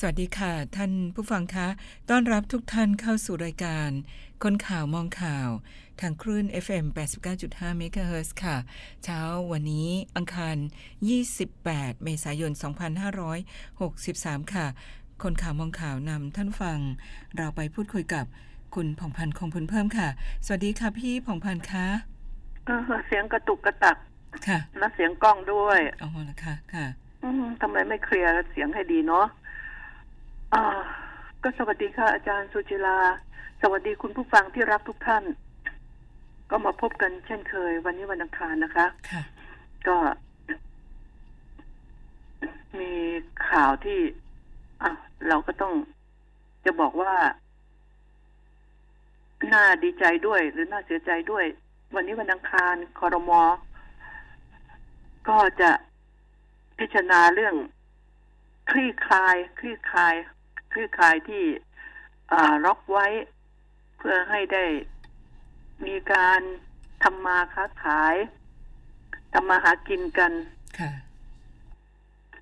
สวัสดีค่ะ ท่านผู้ฟังคะ ต้อนรับทุกท่านเข้าสู่รายการ คนข่าวมองข่าว ทางคลื่น FM 89.5 MHz ค่ะ เช้าวันนี้อังคาร 28 เมษายน 2563 ค่ะ คนข่าวมองข่าวนำท่านฟัง เราไปพูดคุยกับคุณผ่องพันธ์คงพลเพิ่มค่ะ สวัสดีค่ะพี่ผ่องพันธ์คะเออเสียงกระตุกกระตัก ค่ะและเสียงกล้องด้วย อ๋อละค่ะค่ะอืมทำไมไม่เคลียร์เสียงให้ดีเนาะ อ่า ก็สวัสดีค่ะ อาจารย์สุจิลา สวัสดีคุณผู้ฟังที่รักทุกท่าน ก็มาพบกันเช่นเคย วันนี้วันอังคารนะคะ ค่ะ ก็ มีข่าวที่อะเราก็ต้องจะบอกว่า น่าดีใจด้วย หรือน่าเสียใจด้วย วันนี้วันอังคารคอรมอก็จะพิจารณาเรื่องคลี่คลาย คลี่คลาย คลี่คลายที่อ่าล็อกไว้เพื่อให้ได้มีการทำมาค้าขายทำมาหากินกันค่ะ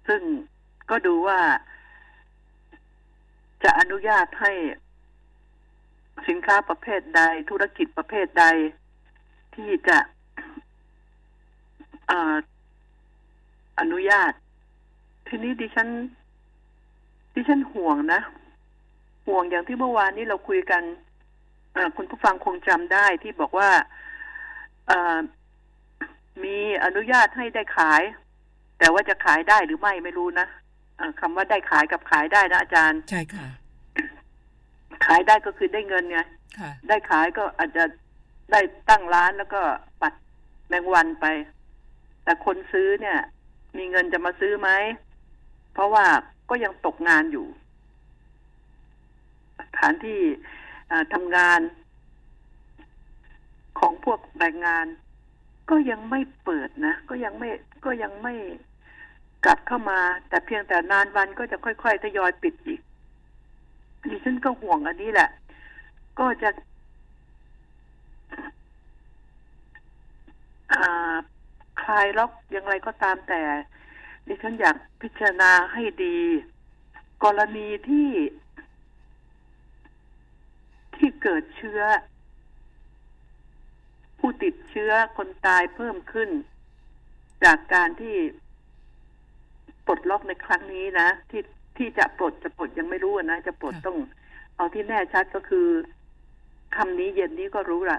ซึ่งก็ดูว่าจะอนุญาตให้สินค้าประเภทใด ธุรกิจประเภทใด ที่จะเอ่ออนุญาต ทีนี้ดิฉัน ดิฉันห่วงนะ ห่วงอย่างที่เมื่อวานนี้เราคุยกันเอ่อคุณผู้ฟังคงจำได้ที่บอกว่าเอ่อมีอนุญาตให้ได้ขาย แต่ว่าจะขายได้หรือไม่ไม่รู้นะเอ่อคำว่าได้ขายกับขายได้นะอาจารย์ ใช่ค่ะ ขายได้ก็คือได้เงินไงค่ะได้ขายก็อาจจะได้ตั้งร้านแล้วก็ปัดแมงวันไป แต่คนซื้อเนี่ย มีเงินจะมาซื้อไหม เพราะว่า ก็ยังตกงานอยู่สถานที่ทำงานของพวกแรงงาน ก็ยังไม่เปิดนะ ก็ยังไม่ก็ยังไม่กลับเข้ามา แต่เพียงแต่นานวันก็จะค่อยๆทยอยปิดอีกดิฉันก็ห่วงอันนี้แหละ ก็จะคลายล็อกอย่างไรก็ตามแต่ ดิฉันอยากพิจารณาให้ดี กรณีที่ ที่เกิดเชื้อ ผู้ติดเชื้อคนตายเพิ่มขึ้น จากการที่ปลดล็อกในครั้งนี้นะ ที่ที่จะปลดจะปลดยังไม่รู้อะนะ จะปลดค่ะต้อง เอาที่แน่ชัดก็คือคำนี้เย็นนี้ก็รู้ละ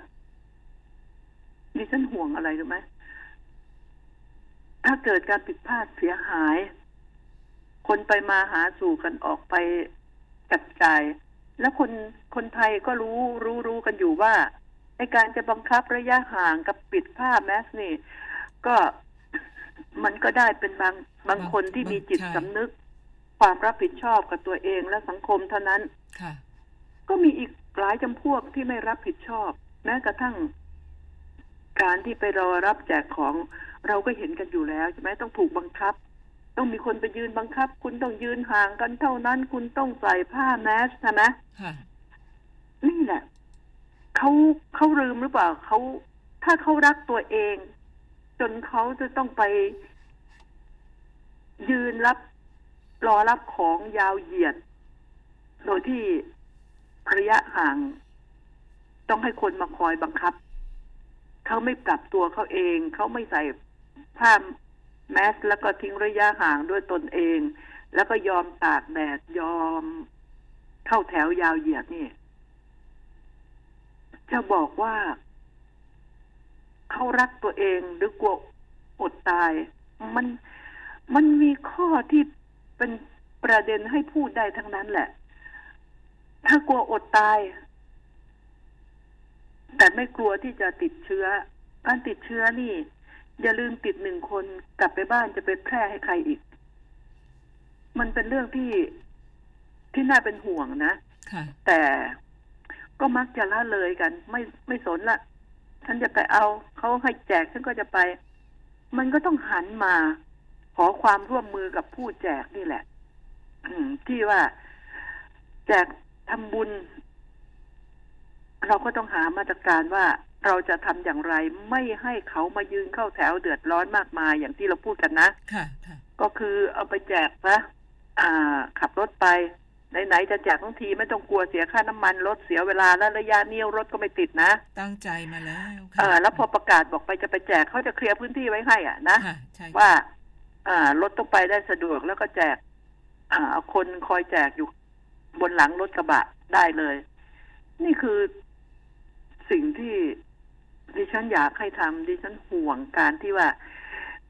ดิฉันห่วงอะไรรู้ไหม ถ้าเกิดการผิดพลาดเสียหาย คนไปมาหาสู่กันออกไปจับจ่าย แล้วคนคนไทยก็รู้รู้รู้กันอยู่ว่าในการจะบังคับระยะห่างกับปิดผ้าแมสนี่ ก็มันก็ได้เป็นบางบางคนที่มีจิตใช่สำนึก ความรับผิดชอบกับตัวเองและสังคมเท่านั้นค่ะก็มีอีกหลายจำพวกที่ไม่รับผิดชอบ แม้กระทั่ง การที่ไปรอรับแจกของ เราก็เห็นกันอยู่แล้วใช่ไหมต้องถูกบังคับ ต้องมีคนไปยืนบังคับ คุณต้องยืนห่างกันเท่านั้น คุณต้องใส่ผ้าแมสใช่ไหมค่ะนี่แหละเขาเขาลืมหรือเปล่าเขาถ้าเขารักตัวเอง จนเขาจะต้องไป ยืนรับรอรับของยาวเหยียด โดยที่ระยะห่าง ต้องให้คนมาคอยบังคับ เขาไม่ปรับตัวเขาเอง เขาไม่ใส่ ผ้าแมสแล้วก็ทิ้งระยะห่างด้วยตนเอง แล้วก็ยอมตากแดดยอมเข้าแถวยาวเหยียดนี่ จะบอกว่าเขารักตัวเองหรือกลัวอดตาย มันมันมีข้อที่เป็นประเด็นให้พูดได้ทั้งนั้นแหละ ถ้ากลัวอดตาย แต่ไม่กลัวที่จะติดเชื้อ การติดเชื้อนี่ อย่าลืมติดหนึ่งคนกลับไปบ้านจะไปแพร่ให้ใครอีก มันเป็นเรื่องที่ที่น่าเป็นห่วงนะค่ะแต่ก็มักจะละเลยกัน ไม่ไม่สนละ ฉันจะไปเอาเขาให้แจกฉันก็จะไป มันก็ต้องหันมา ขอความร่วมมือกับผู้แจกนี่แหละอืมที่ว่าแจกทำบุญ เราก็ต้องหามาตรการว่า เราจะทำอย่างไรไม่ให้เขามายืนเข้าแถวเดือดร้อนมากมายอย่างที่เราพูดกันนะค่ะค่ะก็คือเอาไปแจกนะอ่า ขับรถไปไหนๆจะแจกทั้งทีไม่ต้องกลัวเสียค่าน้ำมันรถเสียเวลาแล้วระยะนี้รถก็ไม่ติดนะ ตั้งใจมาแล้วเออแล้วพอประกาศบอกไปจะไปแจกเขาจะเคลียร์พื้นที่ไว้ให้อะนะค่ะใช่ค่ะว่า อ่ารถต้องไปได้สะดวกแล้วก็แจก อ่าเอาคนคอยแจกอยู่บนหลังรถกระบะได้เลย นี่คือสิ่งที่ ดิฉันอยากให้ทำดิฉันห่วงการที่ว่า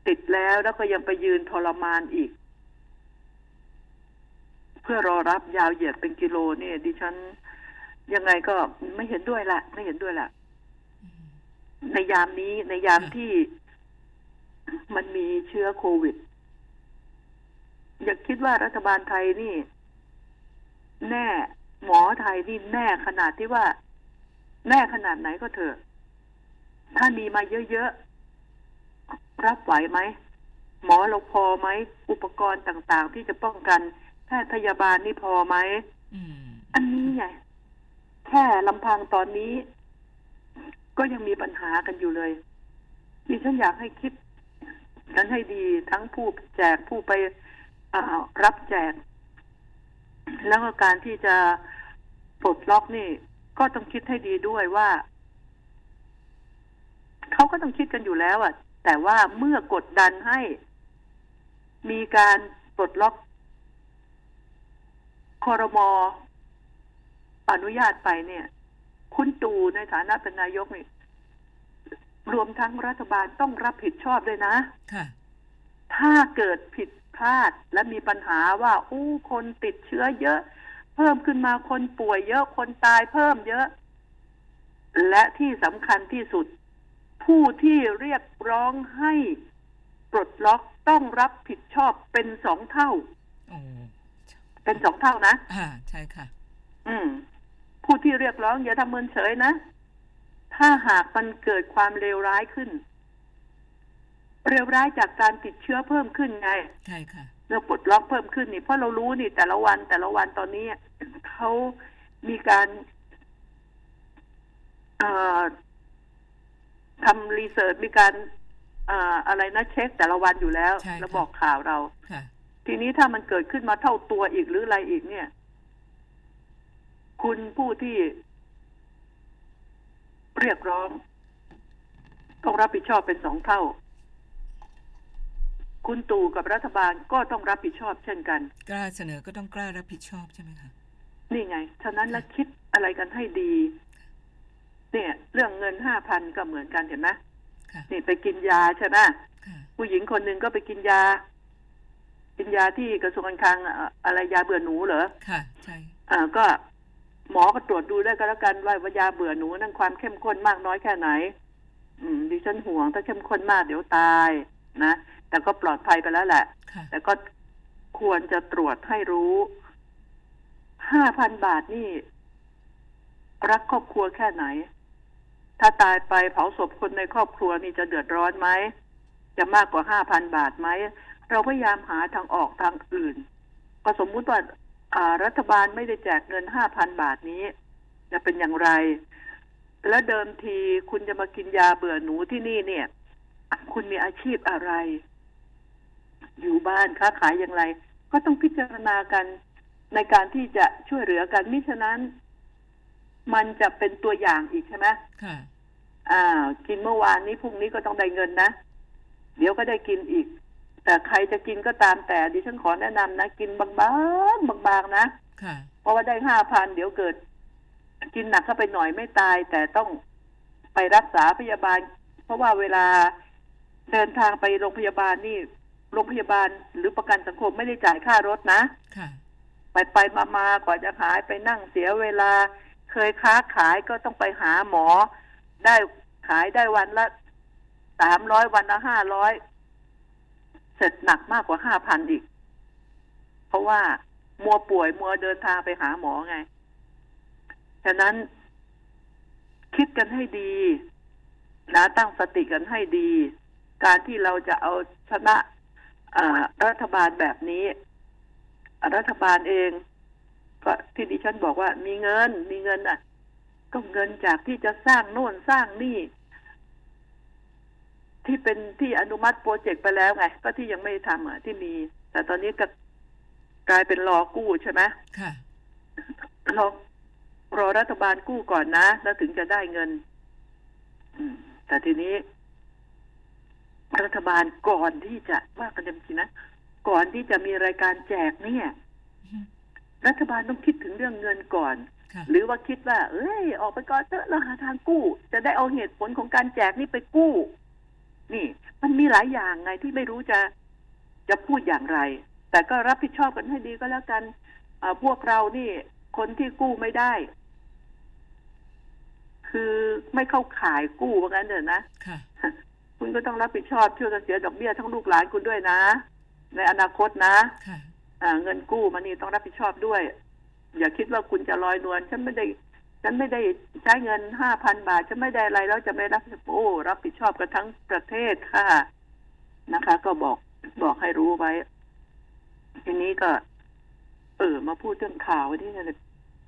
ติดแล้วแล้วก็ยังไปยืนทรมานอีก เพื่อรอรับยาวเหยียดเป็นกิโลเนี่ย ดิฉันยังไงก็ไม่เห็นด้วยละไม่เห็นด้วยละในยามนี้ในยามที่มันมีเชื้อโควิด อย่าคิดว่ารัฐบาลไทยนี่ แน่ หมอไทยนี่แน่ขนาดที่ว่า แน่ขนาดไหนก็เถอะ ถ้ามีมาเยอะๆ รับไหวไหม หมอเราพอไหม อุปกรณ์ต่างๆ ที่จะป้องกันแพทย์พยาบาลนี่พอไหมอืมอันนี้ไงแค่ลำพังตอนนี้ ก็ยังมีปัญหากันอยู่เลยดิฉันอยากให้คิดกันให้ดีทั้งผู้แจกผู้ไปอ่ารับแจก แล้วก็การที่จะปลดล็อกนี่ ก็ต้องคิดให้ดีด้วยว่า เขาก็ต้องคิดกันอยู่แล้วอะแต่ว่าเมื่อกดดันให้ มีการปลดล็อกคอรมออนุญาตไปเนี่ย คุณตู่ในฐานะเป็นนายกนี่รวมทั้งรัฐบาลต้องรับผิดชอบด้วยนะ ค่ะ ถ้าเกิดผิดพลาดและมีปัญหาว่า อู้คนติดเชื้อเยอะ เพิ่มขึ้นมาคนป่วยเยอะคนตายเพิ่มเยอะ และที่สำคัญที่สุด ผู้ที่เรียกร้องให้ปลดล็อกต้องรับผิดชอบเป็นสองเท่าโอ้เป็นสองเท่านะอ่าใช่ค่ะ อืม ผู้ที่เรียกร้องอย่าทำเมินเฉยนะ ถ้าหากมันเกิดความเลวร้ายขึ้นเลวร้ายจากการติดเชื้อเพิ่มขึ้นไง ใช่ค่ะ เรื่องปลดล็อกเพิ่มขึ้นนี่เพราะเรารู้นี่ แต่ละวันแต่ละวันตอนนี้เขามีการเอ่อ ทำรีเสิร์ชมีการเอ่ออะไรนะเช็คแต่ละวันอยู่แล้วใช่ค่ะแล้วบอกข่าวเราค่ะทีนี้ถ้ามันเกิดขึ้นมาเท่าตัวอีกหรืออะไรอีกเนี่ย คุณผู้ที่เรียกร้องต้องรับผิดชอบเป็นสองเท่า คุณตู่กับรัฐบาลก็ต้องรับผิดชอบเช่นกัน กล้าเสนอก็ต้องกล้ารับผิดชอบใช่ไหมคะ นี่ไง ฉะนั้นแล้วคิดอะไรกันให้ดี เนี่ย เรื่องเงินห้าพันก็เหมือนกันเห็นไหมค่ะนี่ไปกินยาใช่ไหมค่ะผู้หญิงคนหนึ่งก็ไปกินยา กินยาที่กระทรวงการคลังอะอะไรยาเบื่อหนูเหรอค่ะใช่อ่าก็หมอก็ตรวจดูได้ก็แล้วกันว่าว่ายาเบื่อหนูนั่นความเข้มข้นมากน้อยแค่ไหน อืมดิฉันห่วงถ้าเข้มข้นมากเดี๋ยวตายนะแต่ก็ปลอดภัยไปแล้วแหละค่ะแต่ก็ควรจะตรวจให้รู้ห้าพันบาทนี่ รักครอบครัวแค่ไหน ถ้าตายไปเผาศพคนในครอบครัวนี่จะเดือดร้อนไหม จะมากกว่าห้าพันบาทไหม เราพยายามหาทางออกทางอื่น ก็สมมุติว่าารัฐบาลไม่ได้แจกเงินห้าพันบาทนี้ จะเป็นอย่างไร แล้วเดิมทีคุณจะมากินยาเบื่อหนูที่นี่เนี่ย คุณมีอาชีพอะไร อยู่บ้านค้าขายอย่างไร ก็ต้องพิจารณากันในการที่จะช่วยเหลือกันมิฉะนั้น มันจะเป็นตัวอย่างอีกใช่ไหมค่ะอ่า กินเมื่อวานนี้พรุ่งนี้ก็ต้องได้เงินนะ เดี๋ยวก็ได้กินอีก แต่ใครจะกินก็ตามแต่ดิฉันขอแนะนำนะ กินบางๆบางๆนะค่ะเพราะว่าได้ห้าพันเดี๋ยวเกิด กินหนักเข้าไปหน่อยไม่ตาย แต่ต้องไปรักษาพยาบาล เพราะว่าเวลาเดินทางไปโรงพยาบาลนี่โรงพยาบาลหรือประกันสังคมไม่ได้จ่ายค่ารถนะ ค่ะ ไปไปมามากว่าจะหายไปนั่งเสียเวลา เคยค้าขายก็ต้องไปหาหมอ ได้ขายได้วันละสามร้อยวันละห้าร้อยเสร็จหนักมากกว่าห้าพันอีก เพราะว่ามัวป่วยมัวเดินทางไปหาหมอไง ฉะนั้นคิดกันให้ดีนะตั้งสติกันให้ดี การที่เราจะเอาชนะรัฐบาลแบบนี้ รัฐบาลเอง ก็ที่ดิฉันบอกว่ามีเงิน มีเงินอะ ก็เงินจากที่จะสร้างโน่นสร้างนี่ ที่เป็นที่อนุมัติโปรเจกต์ไปแล้วไง ก็ที่ยังไม่ได้ทำอะ ที่มี แต่ตอนนี้ก็กลายเป็นรอกู้ใช่ไหมค่ะรอรอรัฐบาลกู้ก่อนนะ แล้วถึงจะได้เงินอืมแต่ทีนี้ รัฐบาลก่อนที่จะว่ากันจริงๆนะ ก่อนที่จะมีรายการแจกเนี่ย รัฐบาลต้องคิดถึงเรื่องเงินก่อนค่ะหรือว่าคิดว่า เอ้ย ออกไปก่อนเถอะเราหาทางกู้ จะได้เอาเหตุผลของการแจกนี่ไปกู้ นี่ มันมีหลายอย่างไงที่ไม่รู้จะจะพูดอย่างไร แต่ก็รับผิดชอบกันให้ดีก็แล้วกันอ่าพวกเรานี่ คนที่กู้ไม่ได้ คือไม่เข้าข่ายกู้ว่างั้นเถอะนะค่ะคุณก็ต้องรับผิดชอบช่วยกันเสียดอกเบี้ยทั้งลูกหลานคุณด้วยนะ ในอนาคตนะค่ะอ่า เงินกู้มานี่ต้องรับผิดชอบด้วย อย่าคิดว่าคุณจะลอยนวลฉันไม่ได้ ฉันไม่ได้ใช้เงินห้าพันบาท ฉันไม่ได้อะไรแล้วจะไม่รับโอ้รับผิดชอบกันทั้งประเทศค่ะนะคะ ก็บอกบอกให้รู้ไว้ ทีนี้ก็ เออมาพูดเรื่องข่าวที่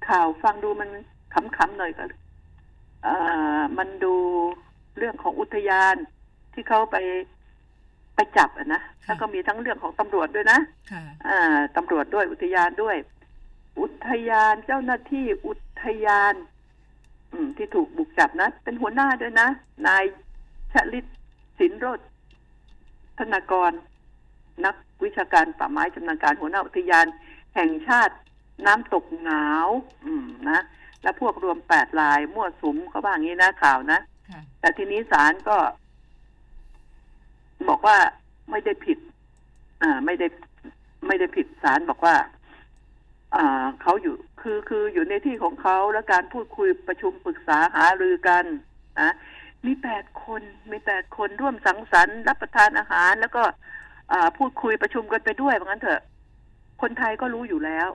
ข่าวฟังดูมันขำๆหน่อยก็เอ่อมันดูเรื่องของอุทยานที่เขาไป ไปจับอะนะแล้วก็มีทั้งเรื่องของตำรวจด้วยนะค่ะอ่าตำรวจด้วยอุทยานด้วย อุทยานเจ้าหน้าที่อุทยาน อืม ที่ถูกบุกจับนะ เป็นหัวหน้าด้วยนะนายชลิตสินโรธธนากร นักวิชาการป่าไม้ชำนาญการหัวหน้าอุทยาน แห่งชาติน้ำตกหนาว อืมนะและพวกรวมแปดลายมั่วสุมเขาบ้างงี้นะข่าวนะค่ะแต่ทีนี้ศาลก็ บอกว่าไม่ได้ผิดอ่าไม่ได้ไม่ได้ผิดศาลบอกว่า อ่าเขาอยู่คือคืออยู่ในที่ของเขาแล้วการพูดคุยประชุมปรึกษาหารือกันนะมีแปดคนมีแปดคนร่วมสังสรรค์รับประทานอาหาร แล้วก็อ่าพูดคุยประชุมกันไปด้วยเพราะงั้นเถอะ คนไทยก็รู้อยู่แล้ว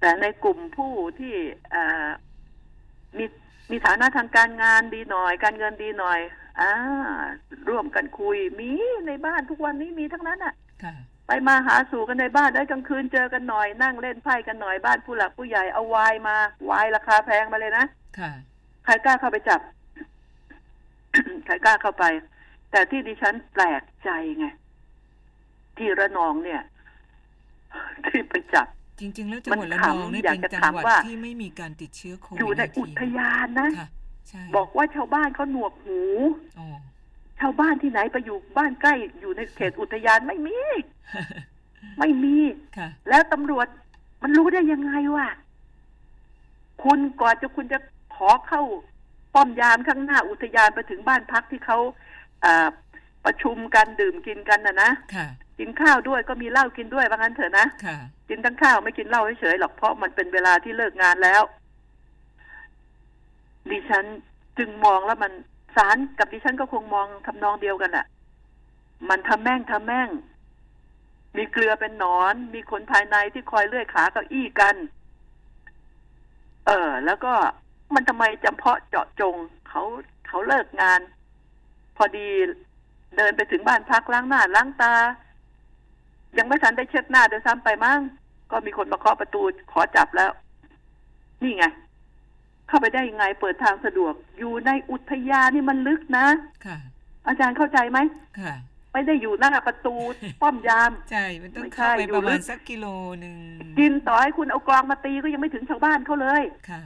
แต่ในกลุ่มผู้ที่อ่ามีมีฐานะทางการงานดีหน่อย การเงินดีหน่อย อ่าร่วมกันคุยมีในบ้านทุกวันนี้มีทั้งนั้นอะค่ะไปมาหาสู่กันในบ้านได้กลางคืนเจอกันหน่อยนั่งเล่นไพ่กันหน่อยบ้านผู้หลักผู้ใหญ่เอาไวายมาไวายราคาแพงมาเลยนะค่ะใครกล้าเข้าไปจับใครกล้าเข้าไป แต่ที่ดิฉันแปลกใจไงที่ระนองเนี่ย ที่ไปจับ จริง ๆ แล้วจังหวัดมันระขำนองนี่อยากเป็นจะจังหวัดถามว่าที่ไม่มีการติดเชื้อโควิดอยู่ในทีอุทยานนะค่ะใช่ บอกว่าชาวบ้านเขาหนวกหูอ๋อชาวบ้านที่ไหนไปอยู่บ้านใกล้อยู่ในเขตอุทยานไม่มี ไม่มีค่ะแล้วตำรวจมันรู้ได้ยังไงวะคุณก่อนจะคุณจะขอเข้าป้อมยามข้างหน้าอุทยานไปถึงบ้านพักที่เขาอ่าประชุมกันดื่มกินกันนะนะค่ะกินข้าวด้วยก็มีเหล้ากินด้วยว่างั้นเถอะนะค่ะกินทั้งข้าวไม่กินเหล้าเฉยๆหรอกเพราะมันเป็นเวลาที่เลิกงานแล้ว ดิฉันจึงมองแล้วมันสารกับดิฉันก็คงมองทำนองเดียวกันแหละมันทำแม่งทำแม่ง มีเกลือเป็นหนอน มีคนภายในที่คอยเลื่อยขาเก้าอี้กัน เออ แล้วก็มันทำไมจำเพาะเจาะจงเขาเขาเลิกงาน พอดีเดินไปถึงบ้านพักล้างหน้าล้างตา ยังไม่ทันได้เช็ดหน้าเดินซ้ำไปมั้งก็มีคนมาเคาะประตูขอจับแล้ว นี่ไง เข้าไปได้ยังไงเปิดทางสะดวก อยู่ในอุทยานนี่มันลึกนะค่ะ อาจารย์เข้าใจไหมค่ะ ไม่ได้อยู่หน้าประตูป้อมยาม ใช่ มันต้องไม่ใช่เข้าไปอยู่ประมาลึณกสักกิโลหนึ่งกินต่อให้คุณเอากลองมาตีก็ยังไม่ถึงชาวบ้านเขาเลยค่ะ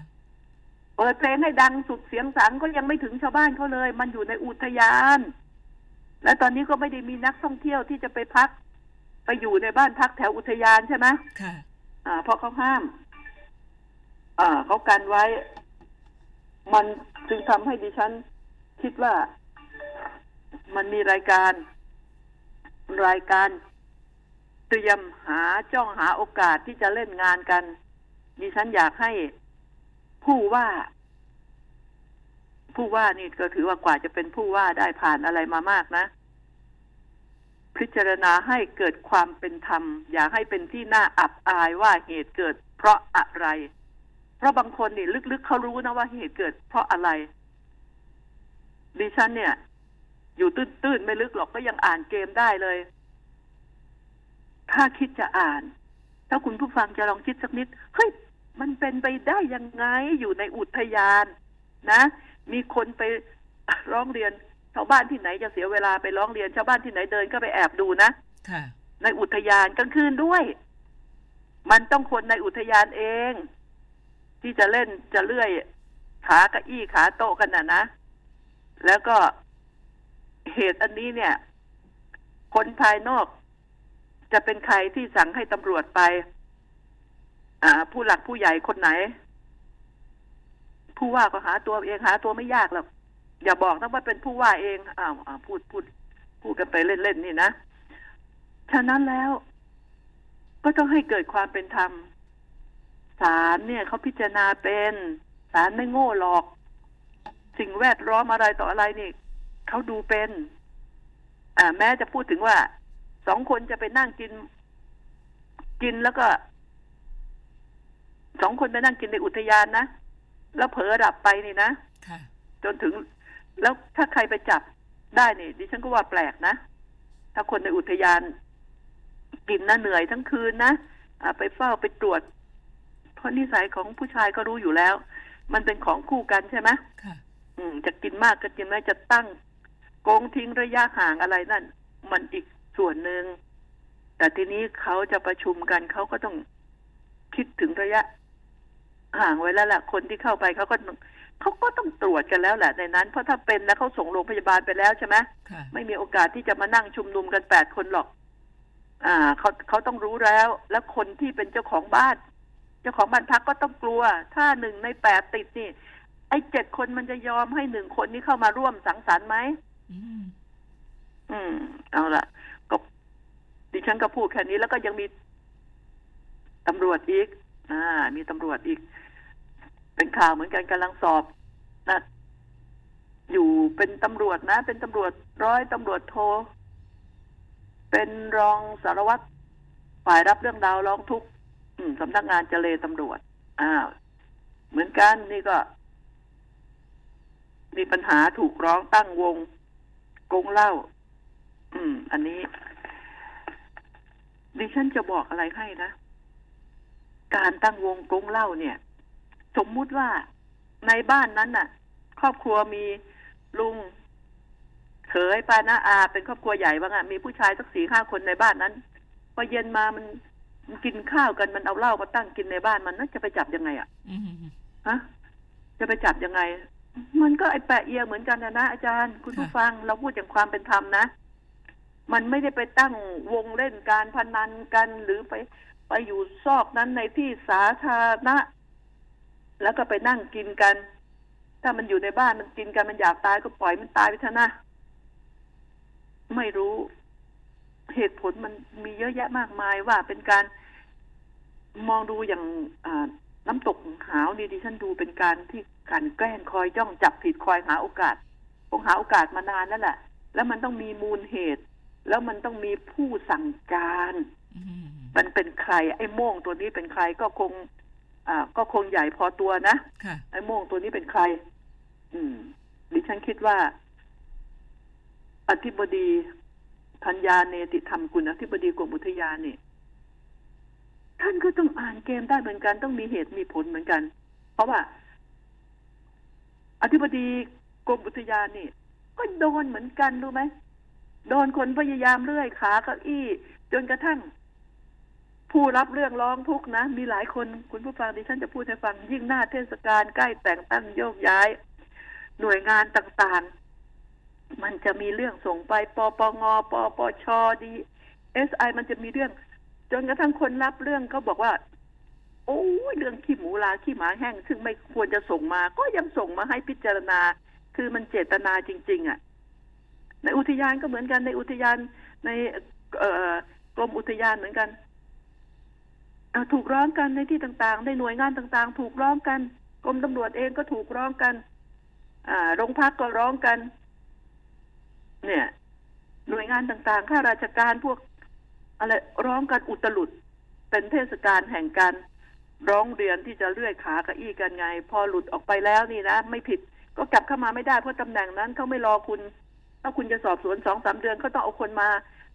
เปิดเพลงให้ดังสุดเสียงสังก็ยังไม่ถึงชาวบ้านเขาเลย มันอยู่ในอุทยาน และตอนนี้ก็ไม่ได้มีนักท่องเที่ยวที่จะไปพัก ไปอยู่ในบ้านพักแถวอุทยานใช่ไหมค่ะ อ่าเพราะเขาห้าม อ่าเขากันไว้ มันจึงทำให้ดิฉันคิดว่ามันมีรายการ รายการเตรียมหาจ้องหาโอกาสที่จะเล่นงานกัน ดิฉันอยากให้ผู้ว่า ผู้ว่านี่ก็ถือว่ากว่าจะเป็นผู้ว่าได้ผ่านอะไรมามากนะ พิจารณาให้เกิดความเป็นธรรม อย่าให้เป็นที่น่าอับอายว่าเหตุเกิดเพราะอะไร เพราะบางคนนี่ลึกๆเขารู้นะว่าเหตุเกิด เพราะอะไรดิฉันเนี่ย อยู่ตื้นๆไม่ลึกหรอกก็ยังอ่านเกมได้เลย ถ้าคิดจะอ่าน ถ้าคุณผู้ฟังจะลองคิดสักนิดเฮ้ยมันเป็นไปได้ยังไงอยู่ในอุทยานนะ มีคนไปร้องเรียนชาวบ้านที่ไหนจะเสียเวลาไปร้องเรียนชาวบ้านที่ไหนเดินก็ไปแอบดูนะค่ะในอุทยานกลางคืนด้วย มันต้องคนในอุทยานเอง ที่จะเล่นจะเลื่อยขาเก้าอี้ขาโต๊ะกันน่ะนะ แล้วก็เหตุอันนี้เนี่ย คนภายนอก จะเป็นใครที่สั่งให้ตำรวจไป อ่า ผู้หลักผู้ใหญ่คนไหน ผู้ว่าก็หาตัวเองหาตัวไม่ยากหรอกอย่าบอกนะว่าเป็นผู้ว่าเองอ้าวอ้าวพูดพูด พูดกันไปเล่นๆนี่นะ ฉะนั้นแล้ว ก็ต้องให้เกิดความเป็นธรรม ศาลเนี่ยเขาพิจารณาเป็นศาลไม่โง่หรอก สิ่งแวดล้อมอะไรต่ออะไรนี่เขาดูเป็น อ่า แม้จะพูดถึงว่าสองคนจะไปนั่งกิน กินแล้วก็สองคนไปนั่งกินในอุทยานนะแล้วเผลอดับไปนี่นะค่ะจนถึงแล้วถ้าใครไปจับได้นี่ดิฉันก็ว่าแปลกนะ ถ้าคนในอุทยานกินนะเหนื่อยทั้งคืนนะอ่าไปเฝ้าไปตรวจ เพราะนิสัยของผู้ชายก็รู้อยู่แล้ว มันเป็นของคู่กันใช่ไหมค่ะ อืม จะกินมากก็กินไม่จะตั้งโกงทิ้งระยะห่างอะไรนั่น มันอีกส่วนหนึ่งแต่ทีนี้เขาจะประชุมกันเขาก็ต้องคิดถึงระยะ ห่างไว้แล้วแหละคนที่เข้าไปเขาก็ต้องเขาก็ต้องตรวจกันแล้วแหละในนั้น เพราะถ้าเป็นแล้วเขาส่งโรงพยาบาลไปแล้วใช่ไหมค่ะไม่มีโอกาสที่จะมานั่งชุมนุมกันแปดคนหรอก อ่าเขาเขาต้องรู้แล้ว แล้วคนที่เป็นเจ้าของบ้านเจ้าของบ้านพักก็ต้องกลัว ถ้าหนึ่งในแปดติดนี่ ไอ้เจ็ดคนมันจะยอมให้หนึ่งคนนี้เข้ามาร่วมสังสรรค์ไหมอืมอืม เอาละก็ดิฉันก็พูดแค่นี้แล้วก็ยังมีตำรวจอีก อ่า มีตำรวจอีก เป็นข่าวเหมือนกันกำลังสอบนะอยู่เป็นตำรวจนะ เป็นตำรวจร้อยตำรวจโท เป็นรองสารวัตรฝ่ายรับเรื่องราวร้องทุกข์อืม สำนักงานเจเลตำรวจ อ้าว เหมือนกันนี่ก็ มีปัญหาถูกร้องตั้งวงกงเล้าอืม อันนี้ ดิฉันจะบอกอะไรให้นะ การตั้งวงกงเล้าเนี่ย สมมุติว่าในบ้านนั้นน่ะ ครอบครัวมีลุงเขยป้าน้าอา เป็นครอบครัวใหญ่บ้างอะมีผู้ชายสักสี่ห้าคนในบ้านนั้นพอเย็นมามัน กินข้าวกันมันเอาเหล้ามาตั้งกินในบ้านมันน่าจะไปจับยังไงอะอืมฮะจะไปจับยังไง มันก็ไอแปะเอียเหมือนกันนะนะอาจารย์ คุณผู้ฟังเราพูดอย่างความเป็นธรรมนะ มันไม่ได้ไปตั้งวงเล่นการพนันกันหรือไปไปอยู่ซอกนั้นในที่สาธารณะ แล้วก็ไปนั่งกินกัน ถ้ามันอยู่ในบ้านมันกินกันมันอยากตายก็ปล่อยมันตายไปเถอะนะไม่รู้ เหตุผลมันมีเยอะแยะมากมายว่าเป็นการมองดูอย่างอ่าน้ำตกหาวนี่ดิฉันดูเป็นการที่การแกล้งคอยจ้องจับผิดคอยหาโอกาสคงหาโอกาสมานานนั่นแหละ แล้วมันต้องมีมูลเหตุ แล้วมันต้องมีผู้สั่งการอืมมันเป็นใคร ไอ้โม่งตัวนี้เป็นใครก็คง อ่า ก็คงใหญ่พอตัวนะค่ะไอ้โม่งตัวนี้เป็นใคร อืม ดิฉันคิดว่าอธิบดี ธัญญาเนติธรรมกุลอธิบดีกรมอุทยานนี่ท่านก็ต้องอ่านเกมได้เหมือนกัน ต้องมีเหตุมีผลเหมือนกัน เพราะว่า อธิบดีกรมอุทยานนี่ ก็โดนเหมือนกันรู้ไหมโดนคนพยายามเลื่อยขาเก้าอี้ จนกระทั่ง ผู้รับเรื่องร้องทุกข์นะ มีหลายคนคุณผู้ฟังดิฉันจะพูดให้ฟังยิ่งหน้าเทศกาลใกล้แต่งตั้งโยกย้าย หน่วยงานต่างๆ มันจะมีเรื่องส่งไปปปงปปชดีเอสไอมันจะมีเรื่อง จนกระทั่งคนรับเรื่องเขาบอกว่า โอ้ยเรื่องขี้หมูลาขี้หมาแห้ง ซึ่งไม่ควรจะส่งมา ก็ยังส่งมาให้พิจารณา คือมันเจตนาจริง ๆอะ ในอุทยานก็เหมือนกันในอุทยานในเอ่อกรมอุทยานเหมือนกันถูกร้องกันในที่ต่างๆในหน่วยงานต่างๆ ถูกร้องกันกรมตำรวจเองก็ถูกร้องกัน อ่าโรงพักก็ร้องกัน เนี่ย หน่วยงานต่างๆ ข้าราชการพวก อะไรร้องกันอุตลุด เป็นเทศกาลแห่งการร้องเรียนที่จะเลื่อยขาเก้าอี้กันไง พอหลุดออกไปแล้วนี่นะไม่ผิดก็กลับเข้ามาไม่ได้เพราะตำแหน่งนั้นเขาไม่รอคุณ ถ้าคุณจะสอบสวนสองสามเดือนเขาต้องเอาคนมา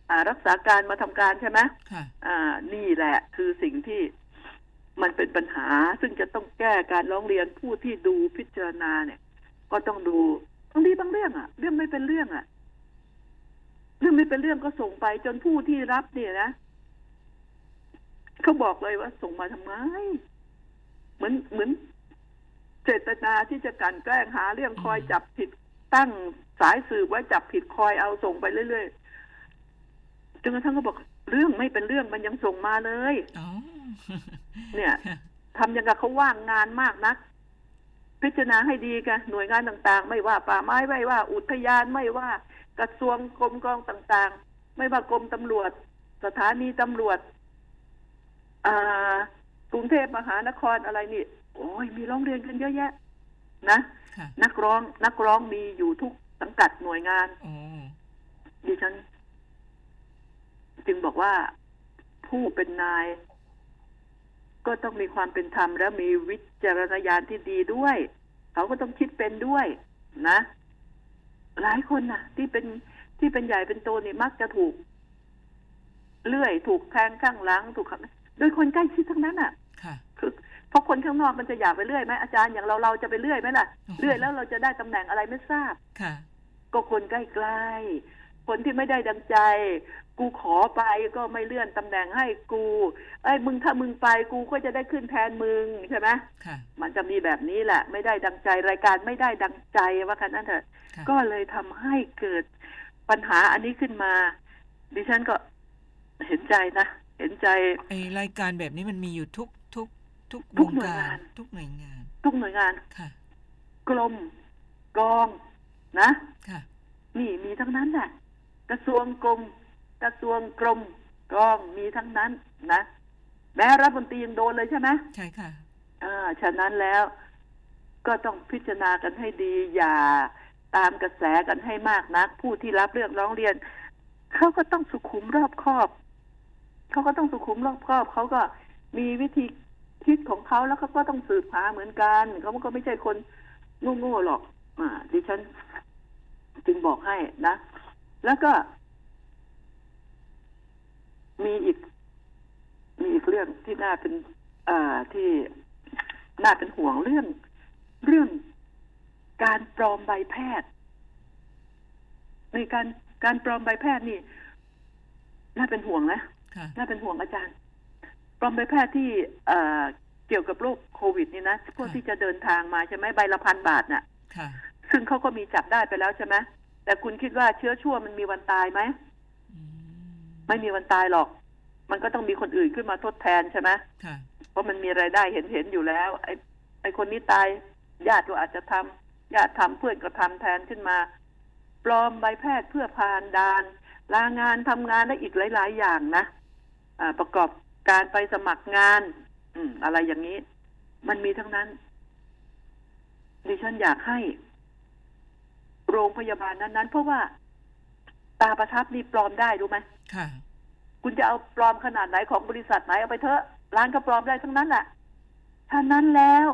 อ่ารักษาการมาทำการใช่ไหมค่ะอ่านี่แหละ คือสิ่งที่มันเป็นปัญหา ซึ่งจะต้องแก้การร้องเรียนผู้ที่ดูพิจารณาเนี่ย ก็ต้องดูบางทีบางเรื่องอะเรื่องไม่เป็นเรื่องอะ เรื่องไม่เป็นเรื่องก็ส่งไป จนผู้ที่รับเนี่ยนะเขาบอกเลยว่าส่งมาทำไม เหมือนเหมือน เจตนาที่จะกลันแกล้งหา เรื่องคอยจับผิดตั้งสายสืบไว้จับผิดคอยเอาส่งไปเรื่อยๆจนกระทั่งเขาบอกเรื่องไม่เป็นเรื่องมันยังส่งมาเลยอ๋อเนี่ยค่ะทำยังกับเขาว่างงานมากนัก พิจารณาให้ดีกันหน่วยงานต่างๆ ไม่ว่าป่าไม้ไม่ว่า อุทยานไม่ว่ากระทรวงกรมกองต่างๆ ไม่ว่ากรมตำรวจ สถานีตำรวจอ่ากรุงเทพมหานครอะไรนี่ โอ้ยมีร้องเรียนกันเยอะแยะ นะค่ะนักร้องนักร้องมีอยู่ทุกสังกัดหน่วยงานโอ้ดิฉัน จึงบอกว่าผู้เป็นนาย ก็ต้องมีความเป็นธรรมและมีวิจารณญาณที่ดีด้วย เขาก็ต้องคิดเป็นด้วยนะ หลายคนน่ะ ที่เป็นที่เป็นใหญ่เป็นโตนี่มักจะถูก เลื่อย ถูกแทงข้างหลังถูกขับโดยคนใกล้ชิดทั้งนั้นอะค่ะคือเพราะคนข้างนอกมันจะอยากไปเรื่อยไหมอาจารย์อย่างเราเราจะไปเรื่อยไหมล่ะโอ้โหเรื่อยแล้วเราจะได้ตำแหน่งอะไรไม่ทราบค่ะ ก็คนใกล้ๆคนที่ไม่ได้ดังใจ กูขอไปก็ไม่เลื่อนตำแหน่งให้กู เอ้ยมึงถ้ามึงไปกูก็จะได้ขึ้นแทนมึงใช่ไหมค่ะมันจะมีแบบนี้แหละ ไม่ได้ดังใจรายการไม่ได้ดังใจว่ากันนั่นเถอะค่ะก็เลยทำให้เกิดปัญหาอันนี้ขึ้นมา ดิฉันก็เห็นใจนะ เห็นใจไอรายการแบบนี้มันมีอยู่ทุกทุก ทุกทุวกงหน่วยการงาน ทุกหน่วยงาน ทุกหน่วยงานค่ะกรมกองนะ ค่ะ นี่มีทั้งนั้นแหละกระทรวงกรม กระทรวงกรมกองมีทั้งนั้นนะแม้รัฐมนตรียังโดนเลยใช่ไหมใช่ค่ะอ่าฉะนั้นแล้วก็ต้องพิจารณากันให้ดี อย่าตามกระแสกันให้มากนัก ผู้ที่รับเรื่องร้องเรียนเขาก็ต้องสุขุมรอบคอบเขาก็ต้องสุขุมรอบคอบเขาก็มีวิธีคิดของเขาแล้วเขาก็ต้องสืบหาเหมือนกันเขาก็ไม่ใช่คนโง่ๆหรอก อ่า ดิฉัน จึงบอกให้นะ แล้วก็ มีอีก มีอีกเรื่องที่น่าเป็น อ่าที่น่าเป็นห่วงเรื่อง เรื่องการปลอมใบแพทย์ ในการการปลอมใบแพทย์นี่ น่าเป็นห่วงนะค่ะน่าเป็นห่วงอาจารย์ปลอมใบแพทย์ที่เอ่อเกี่ยวกับโรคโควิด นี่นะพวกค่ะที่จะเดินทางมาใช่ไหมใบละพันบาทน่ะค่ะซึ่งเขาก็มีจับได้ไปแล้วใช่ไหมแต่คุณคิดว่าเชื้อชั่วมันมีวันตายไหมอืม ไม่มีวันตายหรอก มันก็ต้องมีคนอื่นขึ้นมาทดแทนใช่ไหมค่ะเพราะมันมีรายได้เห็นเห็นอยู่แล้ว ไอ้ไอ้คนนี้ตายญาติก็อาจจะทำญาติทำเพื่อนก็ทำแทนขึ้นมา ปลอมใบแพทย์เพื่อผ่านด่านลางานทำงานและอีกหลาย ๆ อย่างนะอ่า ประกอบการไปสมัครงาน อืม อะไรอย่างนี้ มันมีทั้งนั้น ดิฉันอยากให้ โรงพยาบาลนั้น ๆ เพราะว่าตาประทับนี่ปลอมได้รู้ไหม ค่ะ คุณจะเอาปลอมขนาดไหนของบริษัทไหนเอาไปเถอะ ร้านก็ปลอมได้ทั้งนั้นแหละฉะนั้นแล้ว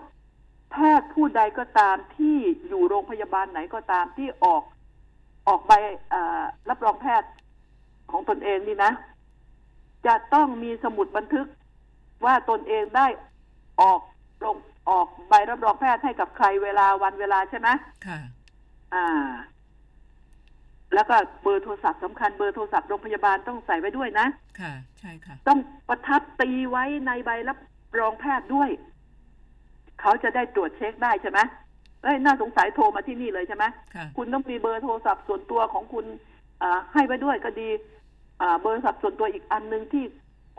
แพทย์ผู้ใดก็ตามที่อยู่โรงพยาบาลไหนก็ตามที่ออกออกใบเอ่อรับรองแพทย์ของตนเองนี่นะ จะต้องมีสมุดบันทึกว่าตนเองได้ออกลงออกใบรับรองแพทย์ให้กับใครเวลาวันเวลาใช่ไหมค่ะ อ่า แล้วก็เบอร์โทรศัพท์สำคัญเบอร์โทรศัพท์โรงพยาบาลต้องใส่ไว้ด้วยนะ ค่ะ ใช่ค่ะ ต้องประทับตีไว้ในใบรับรองแพทย์ด้วย เขาจะได้ตรวจเช็คได้ใช่ไหมเอ้ยน่าสงสัยโทรมาที่นี่เลยใช่ไหมค่ะคุณต้องมีเบอร์โทรศัพท์ส่วนตัวของคุณอ่าให้ไว้ด้วยก็ดีอ่าเบอร์โทรศัพท์ส่วนตัวอีกอันหนึ่งที่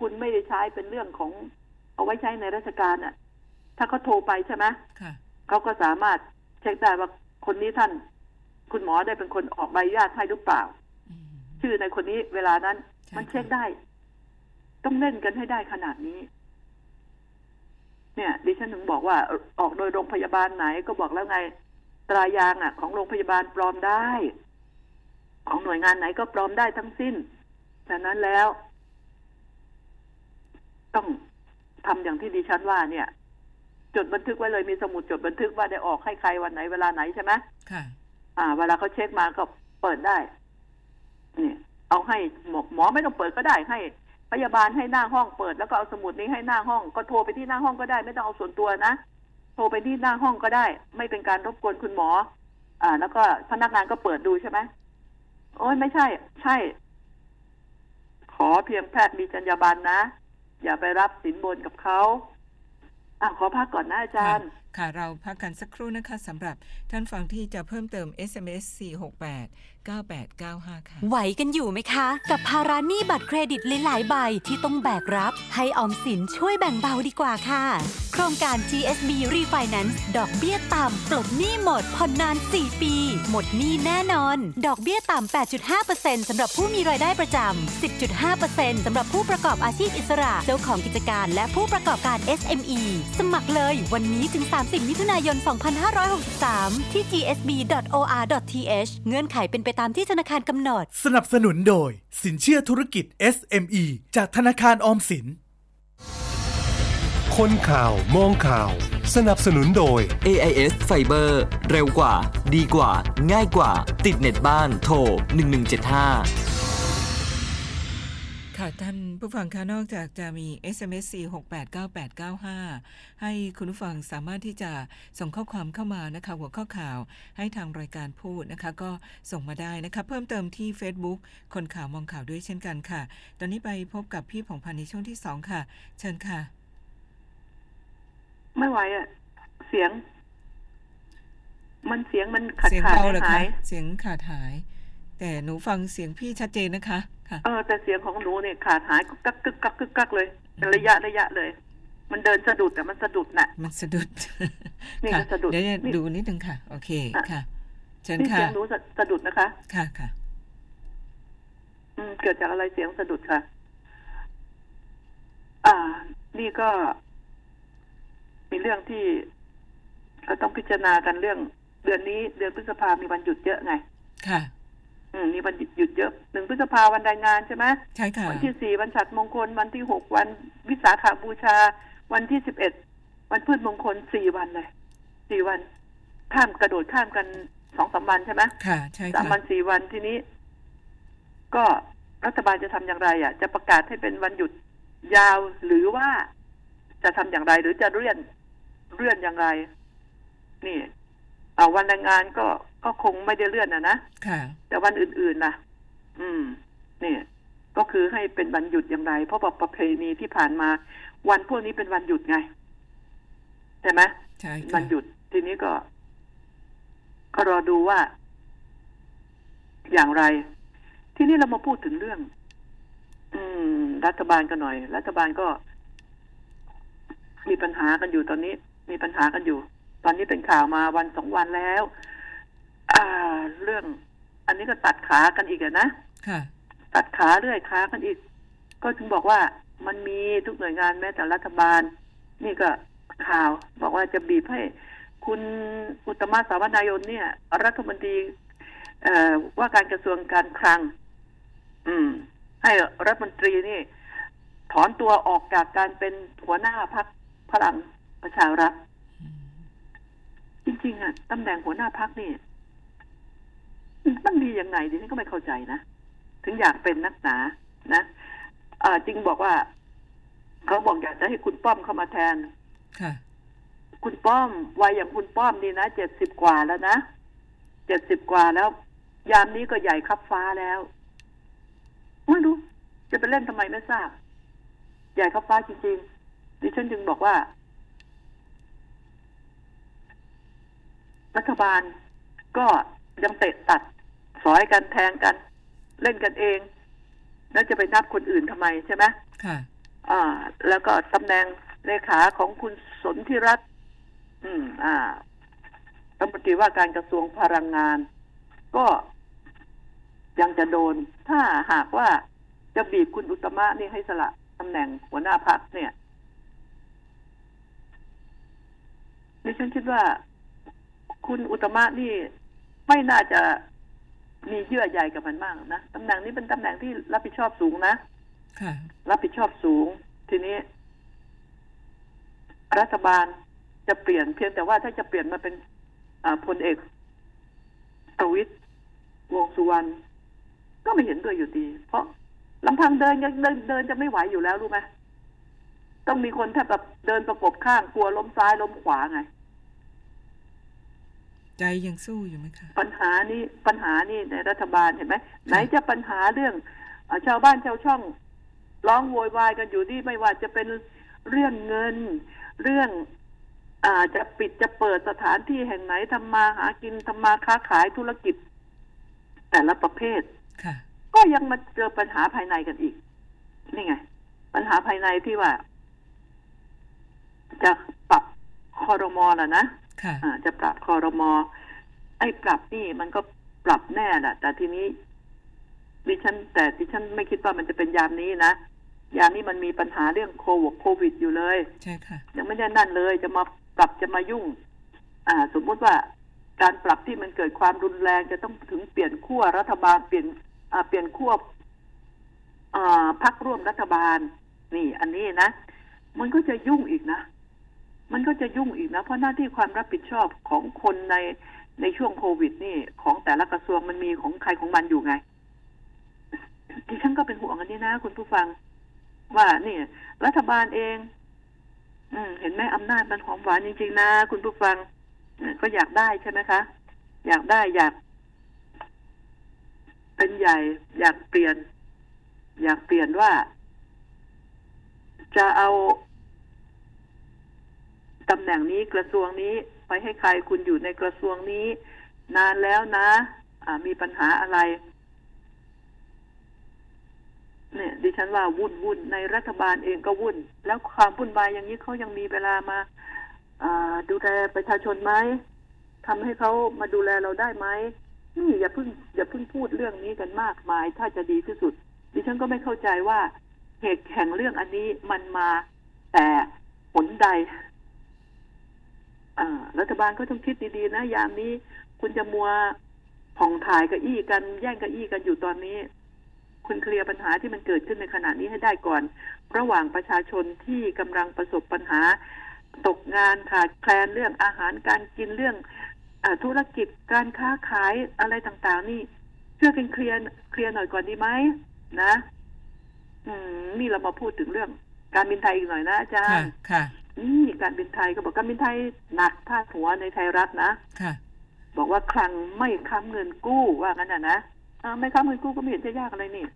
คุณไม่ได้ใช้เป็นเรื่องของ เอาไว้ใช้ในราชการน่ะ ถ้าเขาโทรไปใช่ไหมค่ะเขาก็สามารถเช็คได้ว่าคนนี้ท่าน คุณหมอได้เป็นคนออกใบอนุญาตให้หรือเปล่าอืมชื่อในคนนี้เวลานั้นใช่มันเช็คค่ะได้ ต้องเล่นกันให้ได้ขนาดนี้ เนี่ย ดิฉันถึงบอกว่าเอ่อออกโดยโรงพยาบาลไหน ก็บอกแล้วไง ตรายางอะ ของโรงพยาบาลปลอมได้ ของหน่วยงานไหนก็ปลอมได้ทั้งสิ้นฉะนั้นแล้ว ต้องทำอย่างที่ดิฉันว่าเนี่ย จดบันทึกไว้เลยมีสมุดจดบันทึกว่าได้ออกให้ใครวันไหนเวลาไหนใช่ไหมค่ะ อ่า เวลาเขาเช็คมาก็เปิดได้เนี่ยเอาให้หมอหมอไม่ต้องเปิดก็ได้ ให้พยาบาลให้หน้าห้องเปิด แล้วก็เอาสมุดนี้ให้หน้าห้องก็โทรไปที่หน้าห้องก็ได้ ไม่ต้องเอาส่วนตัวนะโทรไปที่หน้าห้องก็ได้ ไม่เป็นการรบกวนคุณหมอ อ่า แล้วก็พนักงานก็เปิดดูใช่ไหมโอ้ยไม่ใช่ ใช่ ขอเพียงแพทย์มีจรรยาบรรณนะอย่าไปรับสินบนกับเขาอะขอพักก่อนนะอาจารย์ค่ะเราพักกันสักครู่นะคะสำหรับท่านฟังที่จะเพิ่มเติม SMS 468 9895 ค่ะ ไหวกันอยู่ไหมคะ กับภาระหนี้บัตรเครดิตหลาย ๆ ใบที่ต้องแบกรับ ให้ออมสินช่วยแบ่งเบาดีกว่าค่ะ โครงการ GSB Refinance ดอกเบี้ยต่ำปลดหนี้หมดผ่อนนาน 4 ปี หมดหนี้แน่นอน ดอกเบี้ยต่ำ 8.5%สำหรับผู้มีรายได้ประจำ 10.5%สำหรับผู้ประกอบอาชีพอิสระ เจ้าของกิจการ และผู้ประกอบการ SME สมัครเลยวันนี้ถึง30 มิถุนายน 2563 ที่ gsb.or.th เงื่อนไขเป็นไปตามที่ธนาคารกำหนด สนับสนุนโดย สินเชื่อธุรกิจ SME จากธนาคารออมสิน คนข่าวมองข่าว สนับสนุนโดย AIS Fiber เร็วกว่า ดีกว่า ง่ายกว่า ติดเน็ตบ้านโทร1175 ค่ะท่านผู้ฟังคะนอกจากจะมี SMS 4689895 ให้คุณผู้ฟังสามารถที่จะส่งข้อความเข้ามานะคะ หัวข้อข่าวให้ทางรายการพูดนะคะ ก็ส่งมาได้นะคะ เพิ่มเติมที่ Facebook คนข่าวมองข่าวด้วยเช่นกันค่ะ ตอนนี้ไปพบกับพี่ผ่องพันธ์ในช่วงที่2ค่ะ เชิญค่ะ ไม่ไหวอะเสียง มันเสียงมันขาดเสียงขาดเบาเหรอหาคะยเสียงขาดหาย แต่หนูฟังเสียงพี่ชัดเจนนะคะค่ะ เออแต่เสียงของหนูเนี่ยขาดหายกึกกักกึกกักกึกกักเลยเป็นระยะระยะเลย มันเดินสะดุดแต่มันสะดุดน่ะ มันสะดุดนี่ค่ะมันสะดุดเดี๋ยวจะนี่ดูนิดนึงค่ะ โอเคอะค่ะเชิญนี่ค่ะเสียงหนูสะสะดุดนะคะ ค่ะค่ะอืมเกิดจากอะไรเสียงสะดุดค่ะ อ่า นี่ก็ มีเรื่องที่เราต้องพิจารณากันเรื่อง เดือนนี้ เดือนพฤษภามีวันหยุดเยอะไง ค่ะอื มมีวันหยุดหยุดเยอะหนึ่งพฤษภาวันแรงงานใช่ไหมใช่ค่ะวันที่สี่วันฉัตรมงคล วันที่หกวันวิสาขาบูชา วันที่สิบเอ็ดวันพืชมงคลสี่วันเลยสี่วัน ข้ามกระโดดข้ามกันสองสามวันใช่ไหมค่ะใช่สามค่ะวันสี่วันทีนี้ ก็รัฐบาลจะทำอย่างไร อะ จะประกาศให้เป็นวันหยุดยาวหรือว่าจะทำอย่างไรหรือจะเลื่อนเลื่อนอย่างไร นี่เอา วันแรงงานก็ก็คงไม่ได้เลื่อนนะนะค่ะแต่วันอื่นๆนะอืมนี่ก็คือให้เป็นวันหยุดอย่างไร เพราะว่าประเพณีที่ผ่านมา วันพวกนี้เป็นวันหยุดไงใช่ไหมใช่ค่ะวันหยุดทีนี้ก็ ก็รอดูว่า อย่างไร ทีนี้เรามาพูดถึงเรื่อง อืม รัฐบาลกันหน่อย รัฐบาลก็ มีปัญหากันอยู่ตอนนี้ มีปัญหากันอยู่ ตอนนี้เป็นข่าวมาวันสองวันแล้ว อ่า เรื่อง อันนี้ก็ตัดขากันอีกอะนะค่ะตัดขาเรื่อยขากันอีก ก็ถึงบอกว่ามันมีทุกหน่วยงานแม้แต่รัฐบาล นี่ก็ข่าว บอกว่าจะบีบให้คุณอุตตมะสาวนายนเนี่ย รัฐมนตรีเอ่อว่าการกระทรวงการคลัง อืม ให้รัฐมนตรีนี่ ถอนตัวออกจากการเป็นหัวหน้าพักพลังประชารัฐ จริงๆอะตำแหน่งหัวหน้าพักนี่มันดียังไงดิฉันก็ไม่เข้าใจนะถึงอยากเป็นนักหนา นะอ่าจริงบอกว่า เขาบอกอยากจะให้คุณป้อมเข้ามาแทน ค่ะ คุณป้อมวัยอย่างคุณป้อมนี่นะเจ็ดสิบกว่าแล้วนะเจ็ดสิบกว่าแล้ว ยามนี้ก็ใหญ่คับฟ้าแล้วไม่รู้จะไปเล่นทำไมไม่ทราบ ใหญ่คับฟ้าจริงๆดิฉันจึงบอกว่า รัฐบาลก็ยังเตะตัดสอยกันแทงกัน เล่นกันเอง แล้วจะไปนับคนอื่นทำไมใช่ไหมค่ะอ่า แล้วก็ตำแหน่งเลขาของคุณสนธิรัตน์อืม อ่ารัฐมนตรีว่าการกระทรวงพลังงาน ก็ยังจะโดน ถ้าหากว่าจะบีบคุณอุตตมะนี่ให้สละตำแหน่งหัวหน้าพักเนี่ยดิฉันคิดว่า คุณอุตตมะนี่ไม่น่าจะมีเยื่อใยกับมันมากนะตำแหน่งนี้เป็นตำแหน่งที่รับผิดชอบสูงนะค่ะรับผิดชอบสูง ทีนี้ รัฐบาลจะเปลี่ยนเพียงแต่ว่าถ้าจะเปลี่ยนมาเป็นอ่าพลเอกประวิตรวงษ์สุวรรณก็ไม่เห็นด้วยอยู่ดี เพราะลำพังเดินยังเดินเดินจะไม่ไหวอยู่แล้วรู้ไหมต้องมีคนแทบแบบเดินประกบข้างกลัวล้มซ้ายล้มขวาไง ใจยังสู้อยู่ไหมคะ ปัญหานี้ปัญหานี่ในรัฐบาลเห็นไหมไหนจะปัญหาเรื่องอาชาวบ้านชาวช่องร้องโวยวายกันอยู่ที่ไม่ว่าจะเป็นเรื่องเงิน เรื่องอ่าจะปิดจะเปิดสถานที่แห่งไหนทำมาหากินทำมาค้าขายธุรกิจ แต่ละประเภทค่ะก็ยังมาเจอปัญหาภายในกันอีก นี่ไง ปัญหาภายในที่ว่า จะปรับคอรมอล่ะนะค่ะอ่า จะปรับคอรมอไอ้ปรับนี่มันก็ปรับแน่แหละแต่ทีนี้ดิฉันแต่ดิฉันไม่คิดว่ามันจะเป็นยามนี้นะยามนี้มันมีปัญหาเรื่องโควิดโควิดอยู่เลยใช่ค่ะยังไม่ได้นั่นเลยจะมาปรับจะมายุ่ง อ่า สมมุติว่าการปรับที่มันเกิดความรุนแรงจะต้องถึงเปลี่ยนขั้วรัฐบาลเปลี่ยนอ่าเปลี่ยนขั้วอ่าพักร่วมรัฐบาล นี่ อันนี้นะ มันก็จะยุ่งอีกนะ มันก็จะยุ่งอีกนะ เพราะหน้าที่ความรับผิดชอบของคนในในช่วงโควิด นี่ ของแต่ละกระทรวงมันมีของใครของมันอยู่ไงดิฉันก็เป็นห่วงอันนี้นะคุณผู้ฟัง ว่านี่รัฐบาลเอง อืม เห็นไหมอำนาจมันหอมหวานจริงๆนะคุณผู้ฟังก็อยากได้ใช่ไหมคะ อยากได้อยาก เป็นใหญ่ อยากเปลี่ยน อยากเปลี่ยนว่า จะเอา ตำแหน่งนี้กระทรวงนี้ไปให้ใครคุณอยู่ในกระทรวงนี้ นานแล้วนะอ่ามีปัญหาอะไร เนี่ย ดิฉันว่าวุ่นวุ่นในรัฐบาลเองก็วุ่น แล้วความวุ่นวายอย่างนี้เขายังมีเวลามาาดูแลประชาชนไหมทำให้เขามาดูแลเราได้ไหมนี่อย่าเพิ่งอย่าเพิ่งพูดเรื่องนี้กันมากมาย ถ้าจะดีที่สุด ดิฉันก็ไม่เข้าใจว่าเหตุแห่งเรื่องอันนี้มันมาแต่ผลใด รัฐบาลก็ต้องคิดดีๆนะยามนี้คุณจะมัวผ่องถ่ายกับอี้กันแย่งกับอี้กันอยู่ตอนนี้ คุณเคลียร์ปัญหาที่มันเกิดขึ้นในขณะนี้ให้ได้ก่อน ระหว่างประชาชนที่กำลังประสบปัญหา ตกงานขาดแคลนเรื่องอาหารการกินเรื่องอธุรกิจการค้าขายอะไรต่างๆ นี่ช่วยกันเคลียร์เคลียร์หน่อยก่อนดีไหมนะ อืมนี่เรามาพูดถึงเรื่อง การบินไทยอีกหน่อยนะอาจารย์ค่ะ การบินไทยก็บอกการบินไทยหนักพาดหัวในไทยรัฐนะค่ะ บอกว่าคลังไม่ค้ำเงินกู้ว่างั้นนะนะอ่าไม่ค้ำเงินกู้ก็ไม่เห็นจะยากอะไรนี่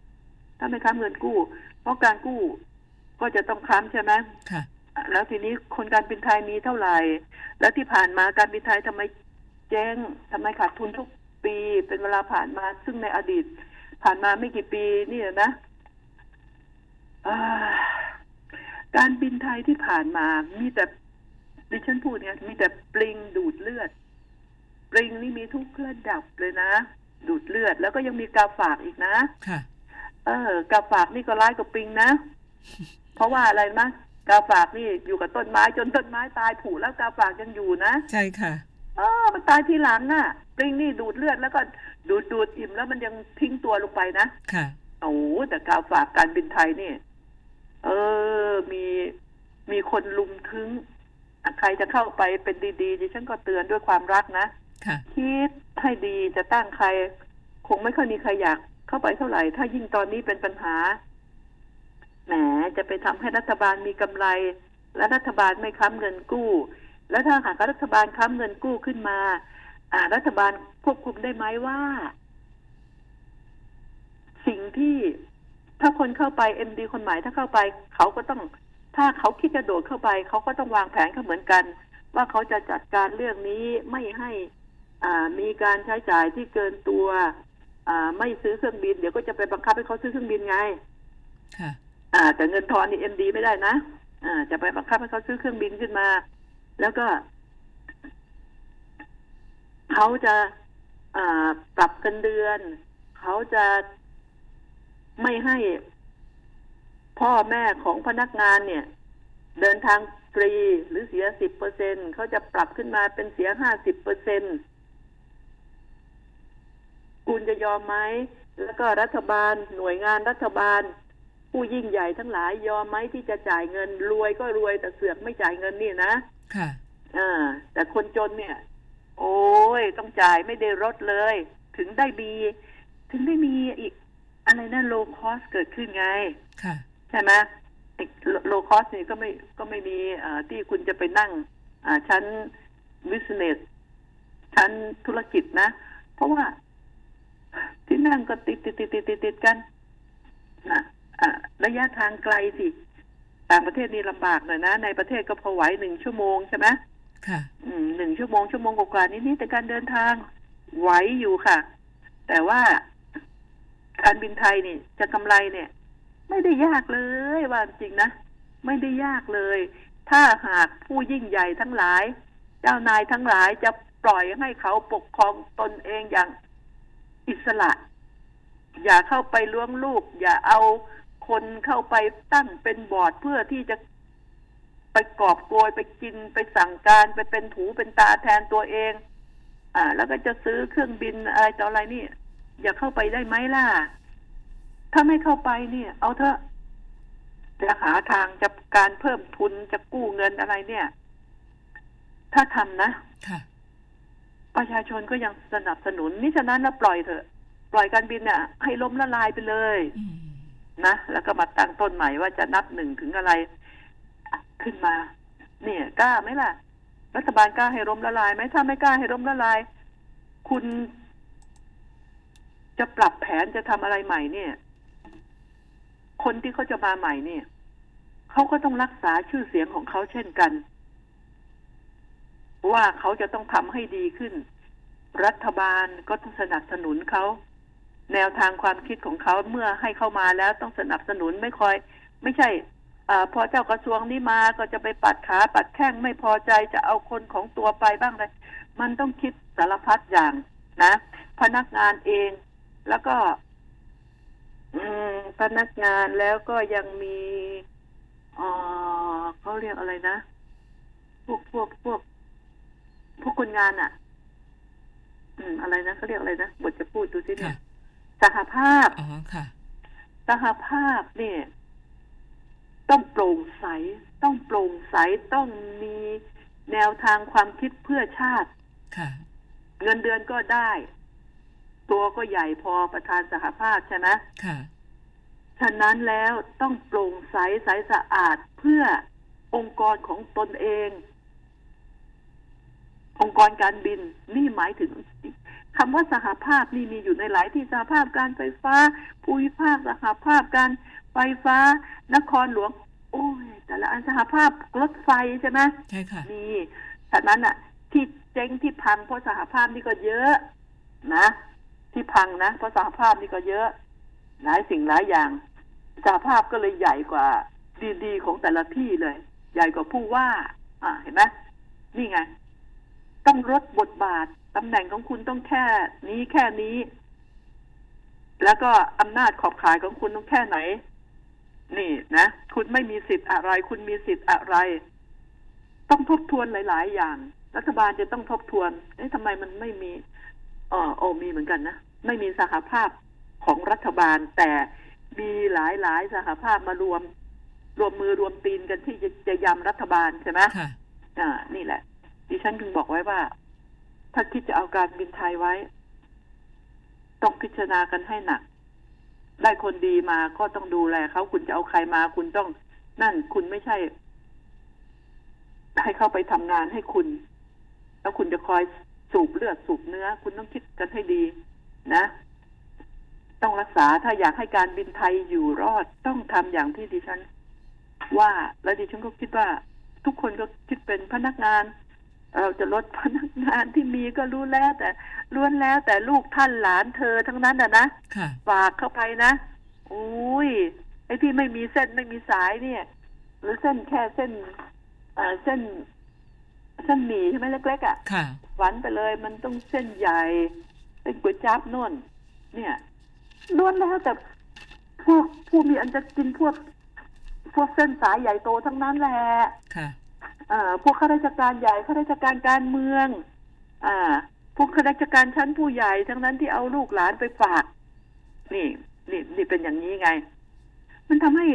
ถ้าไม่ค้ำเงินกู้ เพราะการกู้ก็จะต้องค้ำใช่ไหมค่ะ แล้วทีนี้คนการบินไทยมีเท่าไหร่ แล้วที่ผ่านมาการบินไทยทำไมเจ๊งทำไมขาดทุนทุกปีเป็นเวลาผ่านมาซึ่งในอดีต ผ่านมาไม่กี่ปีนี่นะอ่า การบินไทยที่ผ่านมา มีแต่ดิฉันพูดเนี่ย มีแต่ปลิงดูดเลือด ปลิงนี่มีทุกระดับเลยนะ ดูดเลือด แล้วก็ยังมีกาฝากอีกนะค่ะ เออกาฝากนี่ก็ร้ายกว่าปลิงนะ เพราะว่าอะไรมะกาฝากนี่อยู่กับต้นไม้จนต้นไม้ตายผุแล้วกาฝากยังอยู่นะ ใช่ค่ะเออมันตายทีหลังน่ะ ปลิงนี่ดูดเลือดแล้วก็ดูดดูดอิ่มแล้วมันยังทิ้งตัวลงไปนะ ค่ะ โอ้โหแต่กาฝากการบินไทยนี่ เออ มีมีคนลุมถึงอะใครจะเข้าไปเป็นดีๆดิฉันก็เตือนด้วยความรักนะค่ะคิดให้ดีจะตั้งใคร คงไม่ค่อยมีใครอยากเข้าไปเท่าไหร่ ถ้ายิ่งตอนนี้เป็นปัญหาแหมจะไปทำให้รัฐบาลมีกำไร และรัฐบาลไม่ค้ำเงินกู้ แล้วถ้าหากรัฐบาลค้ำเงินกู้ขึ้นมา อ่า รัฐบาลควบคุมได้ไหมว่า สิ่งที่ ถ้าคนเข้าไปเอ็มดีคนใหม่ถ้าเข้าไป เขาก็ต้อง ถ้าเขาคิดจะโดดเข้าไป เขาก็ต้องวางแผนเขาเหมือนกัน ว่าเขาจะจัดการเรื่องนี้ไม่ให้อ่ามีการใช้จ่ายที่เกินตัวอ่าไม่ซื้อเครื่องบิน เดี๋ยวก็จะไปบังคับให้เขาซื้อเครื่องบินไงค่ะอ่าแต่เงินทอนนี่เอ็มดีไม่ได้นะอ่าจะไปบังคับให้เขาซื้อเครื่องบินขึ้นมา แล้วก็เขาจะอ่าปรับกันเดือน เขาจะ ไม่ให้พ่อแม่ของพนักงานเนี่ย เดินทางฟรีหรือเสียสิบเปอร์เซ็นเขาจะปรับขึ้นมาเป็นเสียห้าสิบเปอร์เซ็นคุณจะยอมไหม แล้วก็รัฐบาลหน่วยงานรัฐบาล ผู้ยิ่งใหญ่ทั้งหลายยอมไหมที่จะจ่ายเงินรวยก็รวย แต่เสือกไม่จ่ายเงินนี่นะ ค่ะอ่าแต่คนจนเนี่ย โอ้ยต้องจ่ายไม่ได้ลดเลย ถึงได้มี ถึงได้มีอีก อะไรนะ low cost เกิดขึ้นไง ค่ะ ใช่ไหม low cost นี่ก็ไม่ก็ไม่มีอ่าที่คุณจะไปนั่งอ่าชั้น business ชั้นธุรกิจนะ เพราะว่าที่นั่งก็ติดติดติดติดติดติดกันนะอะระยะทางไกลสิ ต่างประเทศนี่ลำบากหน่อยนะ ในประเทศก็พอไหวหนึ่งชั่วโมงใช่ไหมค่ะอืมหนึ่งชั่วโมงชั่วโมงกว่าๆนี้นี่แต่การเดินทางไหวอยู่ค่ะ แต่ว่า การบินไทยนี่จะกำไรเนี่ย ไม่ได้ยากเลยว่าจริงนะ ไม่ได้ยากเลย ถ้าหากผู้ยิ่งใหญ่ทั้งหลาย เจ้านายทั้งหลายจะปล่อยให้เขาปกครองตนเองอย่างอิสระ อย่าเข้าไปล้วงลูก อย่าเอาคนเข้าไปตั้งเป็นบอร์ดเพื่อที่จะไปกอบโกยไปกินไปสั่งการไปเป็นถูเป็นตาแทนตัวเอง อ่า แล้วก็จะซื้อเครื่องบินอะไรต่ออะไรนี่ อย่าเข้าไปได้ไหมล่ะ ถ้าไม่เข้าไปเนี่ย เอาเถอะจะหาทางจะการเพิ่มทุนจะกู้เงินอะไรเนี่ย ถ้าทำนะค่ะ ประชาชนก็ยังสนับสนุนนี่ฉะนั้นแล้วปล่อยเถอะ ปล่อยการบินเนี่ยให้ล้มละลายไปเลยอืมนะแล้วก็มาตั้งต้นใหม่ว่าจะนับหนึ่งถึงอะไร ขึ้นมา เนี่ยกล้าไหมล่ะ รัฐบาลกล้าให้ล้มละลายไหมถ้าไม่กล้าให้ล้มละลาย คุณ จะปรับแผนจะทำอะไรใหม่เนี่ย คนที่เขาจะมาใหม่เนี่ยเขาก็ต้องรักษาชื่อเสียงของเขาเช่นกัน ว่าเขาจะต้องทำให้ดีขึ้น รัฐบาลก็ต้องสนับสนุนเขาแนวทางความคิดของเขาเมื่อให้เข้ามาแล้วต้องสนับสนุนไม่คอย ไม่ใช่อพอเจ้ากระทรวงนี้มาก็จะไปปัดขาปัดแข้งไม่พอใจจะเอาคนของตัวไปบ้างเลยมันต้องคิดสารพัดอย่างนะ พนักงานเอง แล้วก็อืมพนักงานแล้วก็ยังมีเอ่อเขาเรียกอะไรนะ พวกพวกพวก พวกคนงานอะ อืม อะไรนะเขาเรียกอะไรนะบทจะพูดดูสิเนี่ค่ะยสหภาพอ๋อค่ะสหภาพเนี่ย ต้องโปร่งใส ต้องโปร่งใสต้องมีแนวทางความคิดเพื่อชาติ ค่ะ เงินเดือนก็ได้ ตัวก็ใหญ่พอประธานสหภาพใช่ไหมค่ะ ฉะนั้นแล้วต้องโปร่งใสใสสะอาดเพื่อองค์กรของตนเอง องค์กรการบินนี่หมายถึงคำว่าสหภาพนี่มีอยู่ในหลายที่สหภาพการไฟฟ้าภูมิภาคสหภาพการไฟฟ้า นครหลวง โอ้ย แต่ละอันสหภาพรถไฟใช่ไหมใช่ค่ะมีฉะนั้นอะ ที่เจ๊งที่พังเพราะสหภาพนี่ก็เยอะนะ ที่พังนะเพราะสหภาพนี่ก็เยอะ หลายสิ่งหลายอย่างสหภาพก็เลยใหญ่กว่าดีๆของแต่ละที่เลย ใหญ่กว่าผู้ว่า อ่าเห็นไหมนี่ไง ต้องลดบทบาทตำแหน่งของคุณต้องแค่นี้แค่นี้ แล้วก็อำนาจขอบขายของคุณต้องแค่ไหน นี่นะคุณไม่มีสิทธิ์อะไร คุณมีสิทธิ์อะไร ต้องทบทวนหลาย ๆ อย่าง รัฐบาลจะต้องทบทวนเอ๊ะทำไมมันไม่มี ออโอมีเหมือนกันนะ ไม่มีสหภาพของรัฐบาล แต่มีหลายหลายๆสหภาพมารวม รวมมือรวมตีนกันที่จะจะยำรัฐบาลใช่ไหมค่ะอ่า นี่แหละ ดิฉันถึงบอกไว้ว่า ถ้าคิดจะเอาการบินไทยไว้ ต้องพิจารณากันให้หนัก ได้คนดีมาก็ต้องดูแลเขาคุณจะเอาใครมา คุณต้องนั่นคุณไม่ใช่ให้เขาไปทำงานให้คุณ แล้วคุณจะคอย สูบเลือดสูบเนื้อ คุณต้องคิดกันให้ดีนะ ต้องรักษาถ้าอยากให้การบินไทยอยู่รอดต้องทำอย่างที่ดิฉัน ว่าแล้วดิฉันก็คิดว่า ทุกคนก็คิดเป็นพนักงาน เราจะลดพนักงานที่มีก็รู้แล้ว แต่ล้วนแล้ว แต่ลูกท่านหลานเธอทั้งนั้นอะนะค่ะฝากเข้าไปนะอุ้ยไอ้ที่ไม่มีเส้นไม่มีสายเนี่ย หรือเส้นแค่เส้นเอ่อเส้น เส้นหมี่ใช่ไหมเล็ก ๆอะ่ะค่ะฝันไปเลยมันต้องเส้นใหญ่ เป็นก๋วยจั๊บน่น เนี่ยล้วนแล้วแต่พวกผู้มีอันจะกินพวก พวกเส้นสายใหญ่โตทั้งนั้นแหละค่ะอ่าพวกข้าราชการใหญ่ข้าราชการการเมือง อ่า พวกข้าราชการชั้นผู้ใหญ่ทั้งนั้นที่เอาลูกหลานไปฝาก นี่นี่นี่เป็นอย่างนี้ไง มันทำให้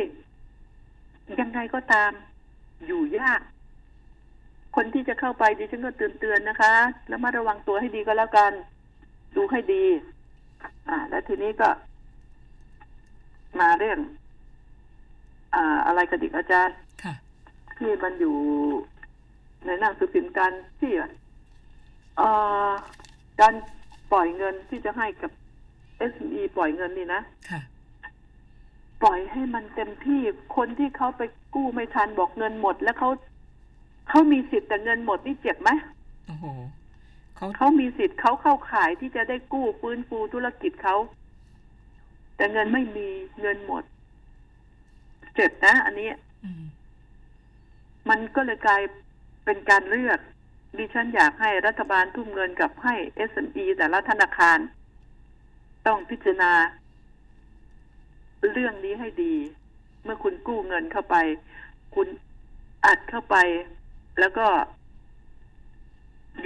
ยังไงก็ตาม อยู่ยาก คนที่จะเข้าไปดิฉันก็เตือนๆนะคะ แล้วมาระวังตัวให้ดีก็แล้วกัน ดูให้ดี อ่า แล้วทีนี้ก็ มาเรื่อง อ่า อะไรกันอีกอาจารย์ ค่ะ ที่มันอยู่ในหนังสือพิมพ์การที่เอ่อการปล่อยเงินที่จะให้กับ SME ปล่อยเงินนี่นะค่ะปล่อยให้มันเต็มที่ คนที่เขาไปกู้ไม่ทันบอกเงินหมด แล้วเขา เขามีสิทธิ์แต่เงินหมดนี่เจ็บไหมโอ้โหเขาเขามีสิทธิ์เขาเข้าขายที่จะได้กู้ฟื้นฟูธุรกิจเขาแต่เงินไม่มีเงินหมด เจ็บนะ อันนี้อืมมันก็เลยกลายเป็นการเลือกดิฉันอยากให้รัฐบาลทุ่มเงินกับให้ SME แต่ละธนาคาร ต้องพิจารณา เรื่องนี้ให้ดี เมื่อคุณกู้เงินเข้าไป คุณอัดเข้าไป แล้วก็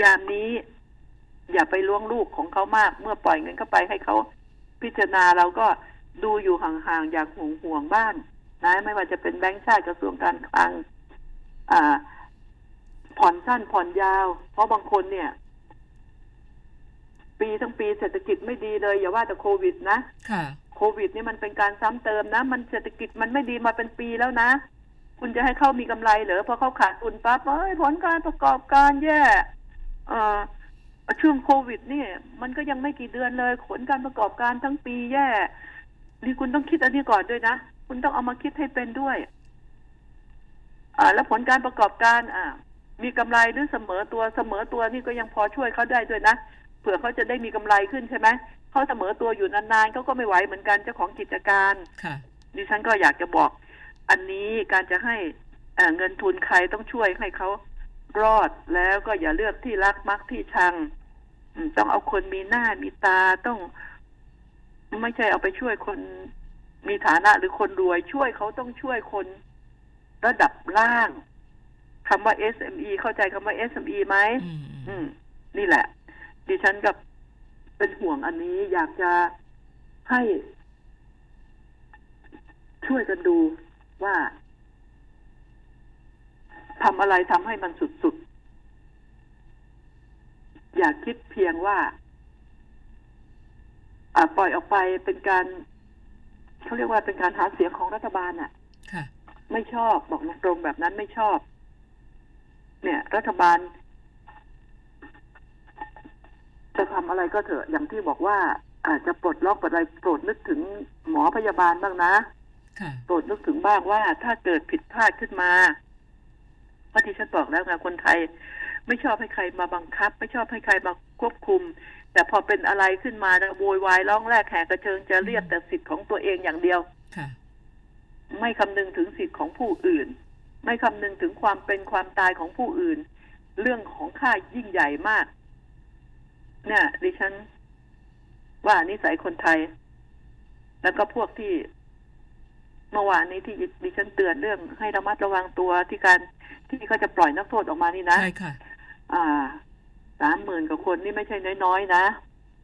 ยามนี้ อย่าไปล้วงลูกของเขามาก เมื่อปล่อยเงินเข้าไปให้เขาพิจารณาเราก็ดูอยู่ห่างๆอย่างห่วงห่วงๆบ้านนะไม่ว่าจะเป็นแบงก์ชาติกระทรวงการคลังอ่า ผ่อนสั้นผ่อนยาว เพราะบางคนเนี่ย ปีทั้งปีเศรษฐกิจไม่ดีเลย อย่าว่าแต่โควิดนะค่ะ โควิดนี่มันเป็นการซ้ำเติมนะ มันเศรษฐกิจมันไม่ดีมาเป็นปีแล้วนะ คุณจะให้เขามีกำไรเหรอพอเขาขาดทุนปั๊บเอ้ยผลการประกอบการแย่เอ่อช่วงโควิดนี่มันก็ยังไม่กี่เดือนเลยผลการประกอบการทั้งปีแย่นี่คุณต้องคิดอันนี้ก่อนด้วยนะ คุณต้องเอามาคิดให้เป็นด้วย อ่า แล้วผลการประกอบการ อ่า มีกำไรหรือเสมอตัวเสมอตัวนี่ก็ยังพอช่วยเขาได้ด้วยนะเผื่อเขาจะได้มีกำไรขึ้นใช่ไหมเขาเสมอตัวอยู่นานๆเขาก็ไม่ไหวเหมือนกันเจ้าของกิจการค่ะดิฉันก็อยากจะบอก อันนี้การจะให้เอ่อเงินทุนใครต้องช่วยให้เขารอดแล้วก็อย่าเลือกที่รักมักที่ชังอืมต้องเอาคนมีหน้ามีตาต้อง ไม่ใช่เอาไปช่วยคนมีฐานะหรือคนรวยช่วยเขาต้องช่วยคนระดับล่างคำว่า SME เข้าใจคำว่า SME ไหมอืมอืมนี่แหละ ดิฉันกับเป็นห่วงอันนี้อยากจะให้ช่วยกันดู ว่าทำอะไรทำให้มันสุดๆ อย่าคิดเพียงว่าอ่าปล่อยออกไปเป็นการเขาเรียกว่าเป็นการหาเสียงของรัฐบาลอะค่ะ ไม่ชอบบอกตรงๆแบบนั้นไม่ชอบ เนี่ย รัฐบาล จะทำอะไรก็เถอะอย่างที่บอกว่าอาจจะปลดล็อกอะไรโปรดนึกถึงหมอพยาบาลบ้างนะค่ะ โปรดนึกถึงบ้างว่าถ้าเกิดผิดพลาดขึ้นมาเพราะที่ฉันบอกแล้วไงคนไทย ไม่ชอบให้ใครมาบังคับ ไม่ชอบให้ใครมาควบคุม แต่พอเป็นอะไรขึ้นมานะโวยวายร้องแรกแหกกระเจิงจะเรียกแต่สิทธิ์ของตัวเองอย่างเดียวค่ะไม่คำนึงถึงสิทธิ์ของผู้อื่น ไม่คำนึงถึงความเป็นความตายของผู้อื่น เรื่องของค่ายิ่งใหญ่มาก เนี่ยดิฉัน ว่านิสัยคนไทย แล้วก็พวกที่ เมื่อวานนี้ที่ดิฉันเตือนเรื่องให้ระมัดระวังตัวที่การที่เขาจะปล่อยนักโทษออกมานี่นะใช่ค่ะ อ่าสามหมื่นกว่าคนนี่ไม่ใช่น้อยๆนะ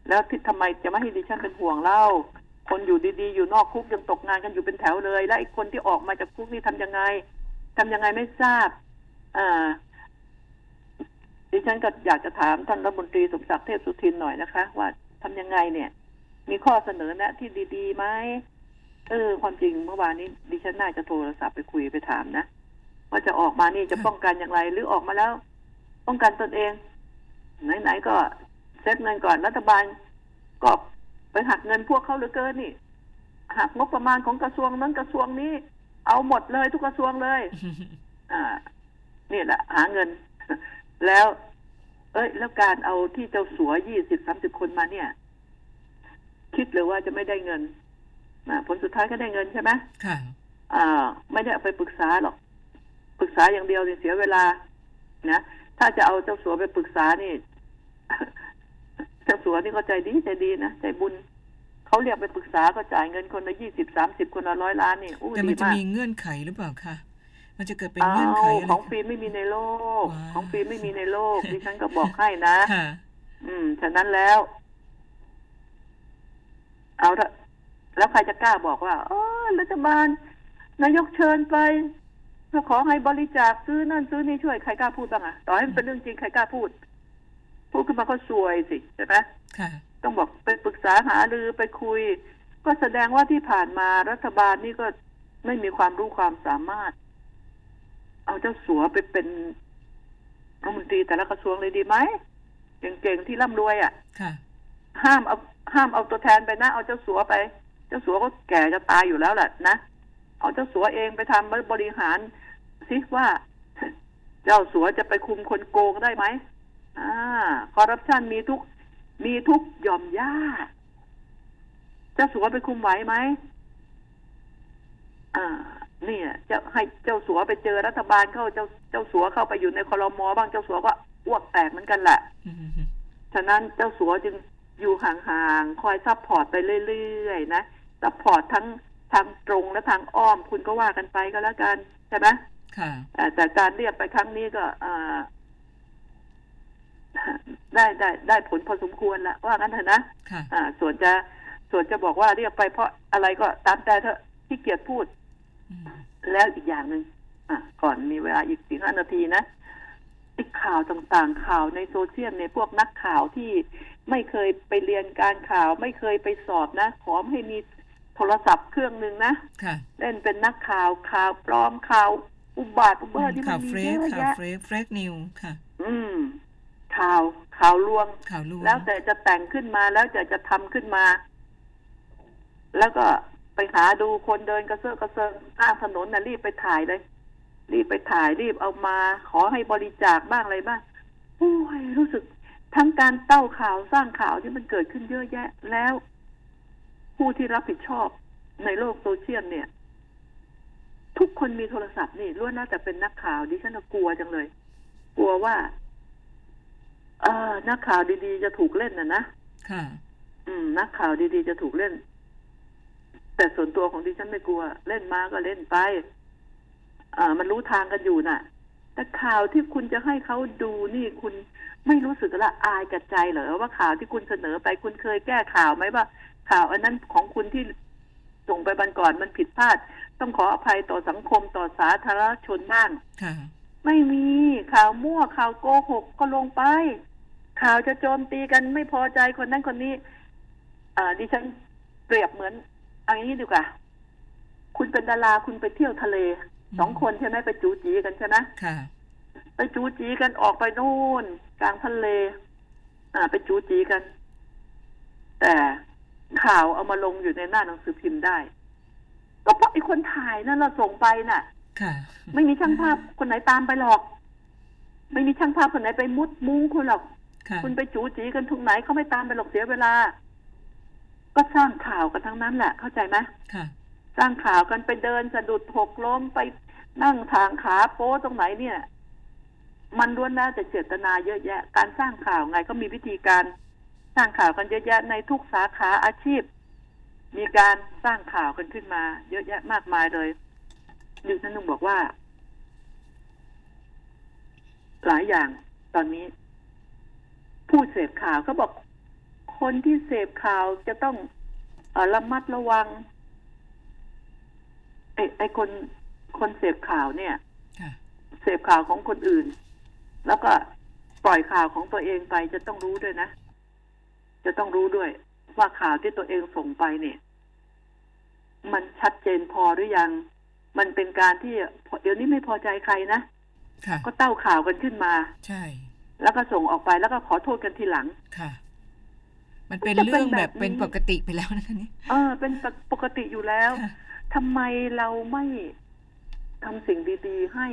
แล้วที่ทำไมจะไม่ให้ดิฉันเป็นห่วงเล่า คนอยู่ดีๆ อยู่นอกคุกยังตกงานกันอยู่เป็นแถวเลย แล้วไอ้คนที่ออกมาจากคุกนี่ทำยังไงทำยังไงไม่ทราบอ่าดิฉันก็อยากจะถามท่านรัฐมนตรีสมศักดิ์เทพสุทินหน่อยนะคะ ว่าทำยังไงเนี่ย มีข้อเสนอแนะที่ดีๆไหม เออ ความจริงเมื่อวานนี้ดิฉันน่าจะโทรศัพท์ไปคุยไปถามนะว่าจะออกมานี่จะป้องกันอย่างไร หรือออกมาแล้ว ป้องกันตนเอง ไหนๆก็เซ็ตเงินก่อนรัฐบาลก็ไปหักเงินพวกเขาเหลือเกินนี่หักงบประมาณของกระทรวงนั้นกระทรวงนี้ เอาหมดเลยทุกกระทรวงเลย อ่า นี่แหละ หาเงิน แล้ว เอ้ย แล้วการเอาที่เจ้าสัวยี่สิบสามสิบคนมาเนี่ย คิดหรือว่าจะไม่ได้เงิน อ่าผลสุดท้ายก็ได้เงินใช่ไหมค่ะอ่าไม่ได้เอาไปปรึกษาหรอก ปรึกษาอย่างเดียวเนี่ยเสียเวลา นะ ถ้าจะเอาเจ้าสัวไปปรึกษานี่ เจ้าสัวนี่เขาใจดีใจดีนะใจบุญเขาเรียกไปปรึกษาก็จ่ายเงินคนละยี่สิบสามสิบคนละร้อยล้านนี่อู้แต่มันดีจะมากมีเงื่อนไขหรือเปล่าคะมันจะเกิดเป็นอ้าเงื่อนไขวอะไรของฟรีไม่มีในโลกว้าวของฟรีไม่มีในโลกดิฉันก็บอกให้นะค่ะอืมฉะนั้นแล้ว เอาละ แล้วใครจะกล้าบอกว่าอ๋อรัฐบาล นายกเชิญไปเพื่อขอให้บริจาคซื้อนั่นซื้อนี่ช่วยใครกล้าพูดบ้างอะต่อให้มันเป็นเรื่องจริงใครกล้าพูด พูดขึ้นมาก็ซวยสิใช่ไหมค่ะต้องบอกไปปรึกษาหารือไปคุย ก็แสดงว่าที่ผ่านมารัฐบาลนี่ก็ไม่มีความรู้ความสามารถ เอาเจ้าสัวไปเป็นรัฐมนตรีแต่ละกระทรวงเลยดีไหมเก่งๆที่ร่ำรวยอะ่ะค่ะห้ามเอาห้ามเอาตัวแทนไปนะ เอาเจ้าสัวไป เจ้าสัวก็แก่จะตายอยู่แล้วแหละนะเอาเจ้าสัวเองไปทำบริหารสิว่า เจ้าสัวจะไปคุมคนโกงได้ไหมอ่าคอร์รัปชันมีทุก มีทุกหย่อมหญ้าเจ้าสัวไปคุมไหวไหมอ่า เนี่ยจะให้เจ้าสัวไปเจอรัฐบาลเข้าเจ้าเจ้าสัวเข้าไปอยู่ในคอรมอบ้างเจ้าสัวก็อ้วกแตกเหมือนกันแหละอืมฉะนั้นเจ้าสัวจึงอยู่ห่างๆ คอย support ไปเรื่อยๆ นะ support ทั้งทางตรงและทางอ้อมคุณก็ว่ากันไปก็แล้วกันใช่ไหมค่ะเอ่อแต่การเรียกไปครั้งนี้ก็อ่าได้ได้ได้ผลพอสมควรละว่างั้นเถอะนะค่ะอ่าส่วนจะส่วนจะบอกว่าเรียกไปเพราะอะไรก็ตามใจเถอะขี้เกียจพูดอืมแล้วอีกอย่างหนึ่งอะก่อนมีเวลาอีกสี่ห้านาทีนะไอ้ข่าวต่างๆ ข่าวในโซเชียลในยพวกนักข่าวที่ไม่เคยไปเรียนการข่าว ไม่เคยไปสอบนะ ขอให้มี โทรศัพท์เครื่องหนึ่งนะค่ะ เล่นเป็นนักข่าวข่าวปลอมข่าวอุบาทอุเบอร์ที่มัข่านวมีเฟรเยกอะข่าวแยะเฟรกเฟรกนิวค่ะ อืม ข่าวข่าวลวง ข่าวลวงแล้วแต่จะแต่งขึ้นมาแล้วจะจะทำขึ้นมา แล้วก็ไปหาดูคนเดินกระเซาะกระเซิงข้างถนนน่ะรีบไปถ่ายเลย รีบไปถ่ายรีบเอามา ขอให้บริจาคบ้างอะไรบ้างโอ้ยรู้สึก ทั้งการเต้าข่าวสร้างข่าวที่มันเกิดขึ้นเยอะแยะ แล้ว ผู้ที่รับผิดชอบในโลกโซเชียลเนี่ย ทุกคนมีโทรศัพท์นี่ล้วนน่าจะเป็นนักข่าวดิฉันน่ะกลัวจังเลย กลัวว่า เออนักข่าวดีๆจะถูกเล่นนะนะค่ะ อืม นักข่าวดีๆจะถูกเล่น แต่ส่วนตัวของดิฉันไม่กลัว เล่นมาก็เล่นไปอ่ามันรู้ทางกันอยู่น่ะ แต่ข่าวที่คุณจะให้เขาดูนี่คุณไม่รู้สึกละอายกับใจเหรอว่าข่าวที่คุณเสนอไปคุณเคยแก้ข่าวไหมว่า ข่าวอันนั้นของคุณที่ส่งไปบันก่อนมันผิดพลาด ต้องขออภัยต่อสังคมต่อสาธารณชนบ้างค่ะไม่มีข่าวมั่วข่าวโกหกก็ลงไป ข่าวจะโจมตีกันไม่พอใจคนนั้นคนนี้ อ่าดิฉันเปรียบเหมือนเอันนี้ดีกว่าคุณเป็นดาราคุณไปเที่ยวทะเลอืมสองคนใช่ไหมไปจูจีกันใช่ไหมค่ะ ไปจูจีกันออกไปนู่น กลางทะเล อ่า ไปจูจีกัน แต่ ข่าวเอามาลงอยู่ในหน้าหนังสือพิมพ์ได้ ก็เพราะไอ้คนถ่ายนั่นเราส่งไปน่ะ ค่ะ ไม่มีช่างภาพคนไหนตามไปหรอก ไม่มีช่างภาพคนไหนไปมุดมุ้งคุณหรอกค่ะคุณไปจูจีกันทุกไหนเขาไม่ตามไปหรอกเสียเวลา ก็สร้างข่าวกันทั้งนั้นแหละ เข้าใจไหมค่ะ สร้างข่าวกันไปเดินสะดุดหกล้มไปนั่งทางขาโป้ตรงไหนเนี่ย มันล้วนแล้วแต่เจตนาเยอะแยะ การสร้างข่าวไงก็มีวิธีการ สร้างข่าวกันเยอะแยะในทุกสาขาอาชีพ มีการสร้างข่าวกันขึ้นมา เยอะแยะมากมายเลยดิฉันต้องบอกว่า หลายอย่างตอนนี้ ผู้เสพข่าวเขาบอกคนที่เสพข่าวจะต้องเออระมัดระวังไอ้ไอ้คนคนเสพข่าวเนี่ยค่ะเสพข่าวของคนอื่น แล้วก็ปล่อยข่าวของตัวเองไปจะต้องรู้ด้วยนะ จะต้องรู้ด้วย ว่าข่าวที่ตัวเองส่งไปเนี่ย มันชัดเจนพอหรือยัง มันเป็นการที่เดี๋ยวนี้ไม่พอใจใครนะค่ะก็เต้าข่าวกันขึ้นมา ใช่ แล้วก็ส่งออกไปแล้วก็ขอโทษกันทีหลังค่ะมันเป็นมันจะเป็นเรื่องแบบแบบนี้เป็นปกติไปแล้วนะคะนี่เออ เป็นปกติอยู่แล้วค่ะทำไมเราไม่ทำสิ่งดีๆให้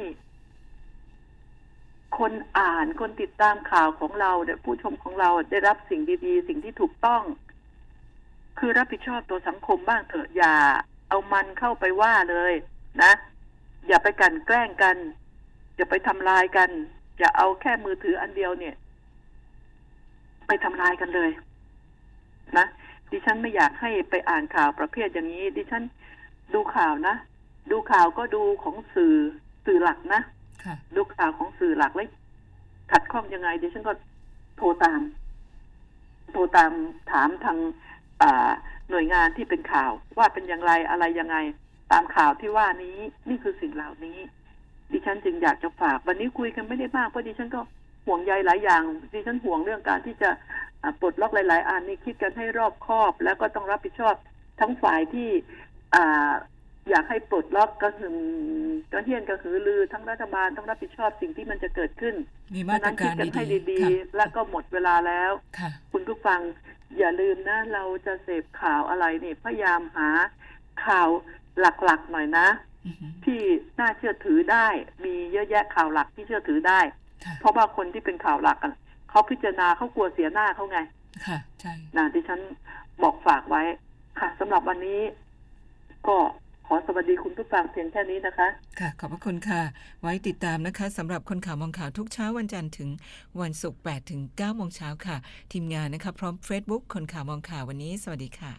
คนอ่านคนติดตามข่าวของเราเนี่ยผู้ชมของเราได้รับสิ่งดีๆ สิ่งที่ถูกต้อง คือรับผิดชอบตัวสังคมบ้างเถอะอย่าเอามันเข้าไปว่าเลยนะ อย่าไปกันแกล้งกัน อย่าไปทำลายกัน อย่าเอาแค่มือถืออันเดียวเนี่ย ไปทำลายกันเลย นะดิฉันไม่อยากให้ไปอ่านข่าวประเภทอย่างนี้ ดิฉันดูข่าวนะ ดูข่าวก็ดูของสื่อสื่อหลักนะ ดูข่าวของสื่อหลักเลยขัดข้องยังไงดิฉันก็โทรตาม โทรตามถามทางอ่าหน่วยงานที่เป็นข่าว ว่าเป็นอย่างไรอะไรยังไง ตามข่าวที่ว่านี้นี่คือสิ่งเหล่านี้ ดิฉันจึงอยากจะฝาก วันนี้คุยกันไม่ได้มากเพราะดิฉันก็ห่วงใยหลายอย่าง ดิฉันห่วงเรื่องการที่จะปลดล็อกหลาย ๆ อันนี่คิดกันให้รอบคอบ แล้วก็ต้องรับผิดชอบทั้งฝ่ายที่ อ่าอยากให้ปลดล็อกก็คือก็เฮียนก็คือลือทั้งรัฐบาลต้องรับผิดชอบสิ่งที่มันจะเกิดขึ้นมีมาตรฉะนั้นกาคิดรกันให้ดีดีๆค่ะๆแล้วก็หมดเวลาแล้วค่ะคุณผู้ฟังอย่าลืมนะเราจะเสพข่าวอะไรนี่พยายามหาข่าวหลักๆหน่อยนะอือฮึที่น่าเชื่อถือได้ มีเยอะแยะข่าวหลักที่เชื่อถือได้ค่ะเพราะว่าคนที่เป็นข่าวหลักอะเขาพิจารณาเขากลัวเสียหน้าเขาไง ค่ะ ใช่นะที่ฉันบอกฝากไว้ค่ะสำหรับวันนี้ก็ ขอสวัสดีคุณผู้ฟังเพียงแค่นี้นะคะ ค่ะ ขอบพระคุณค่ะ ไว้ติดตามนะคะสำหรับคนข่าวมองข่าวทุกเช้าวันจันทร์ถึงวันศุกร์8ถึง9โมงเช้าค่ะ ทีมงานนะคะ พร้อม Facebook คนข่าวมองข่าววันนี้ สวัสดีค่ะ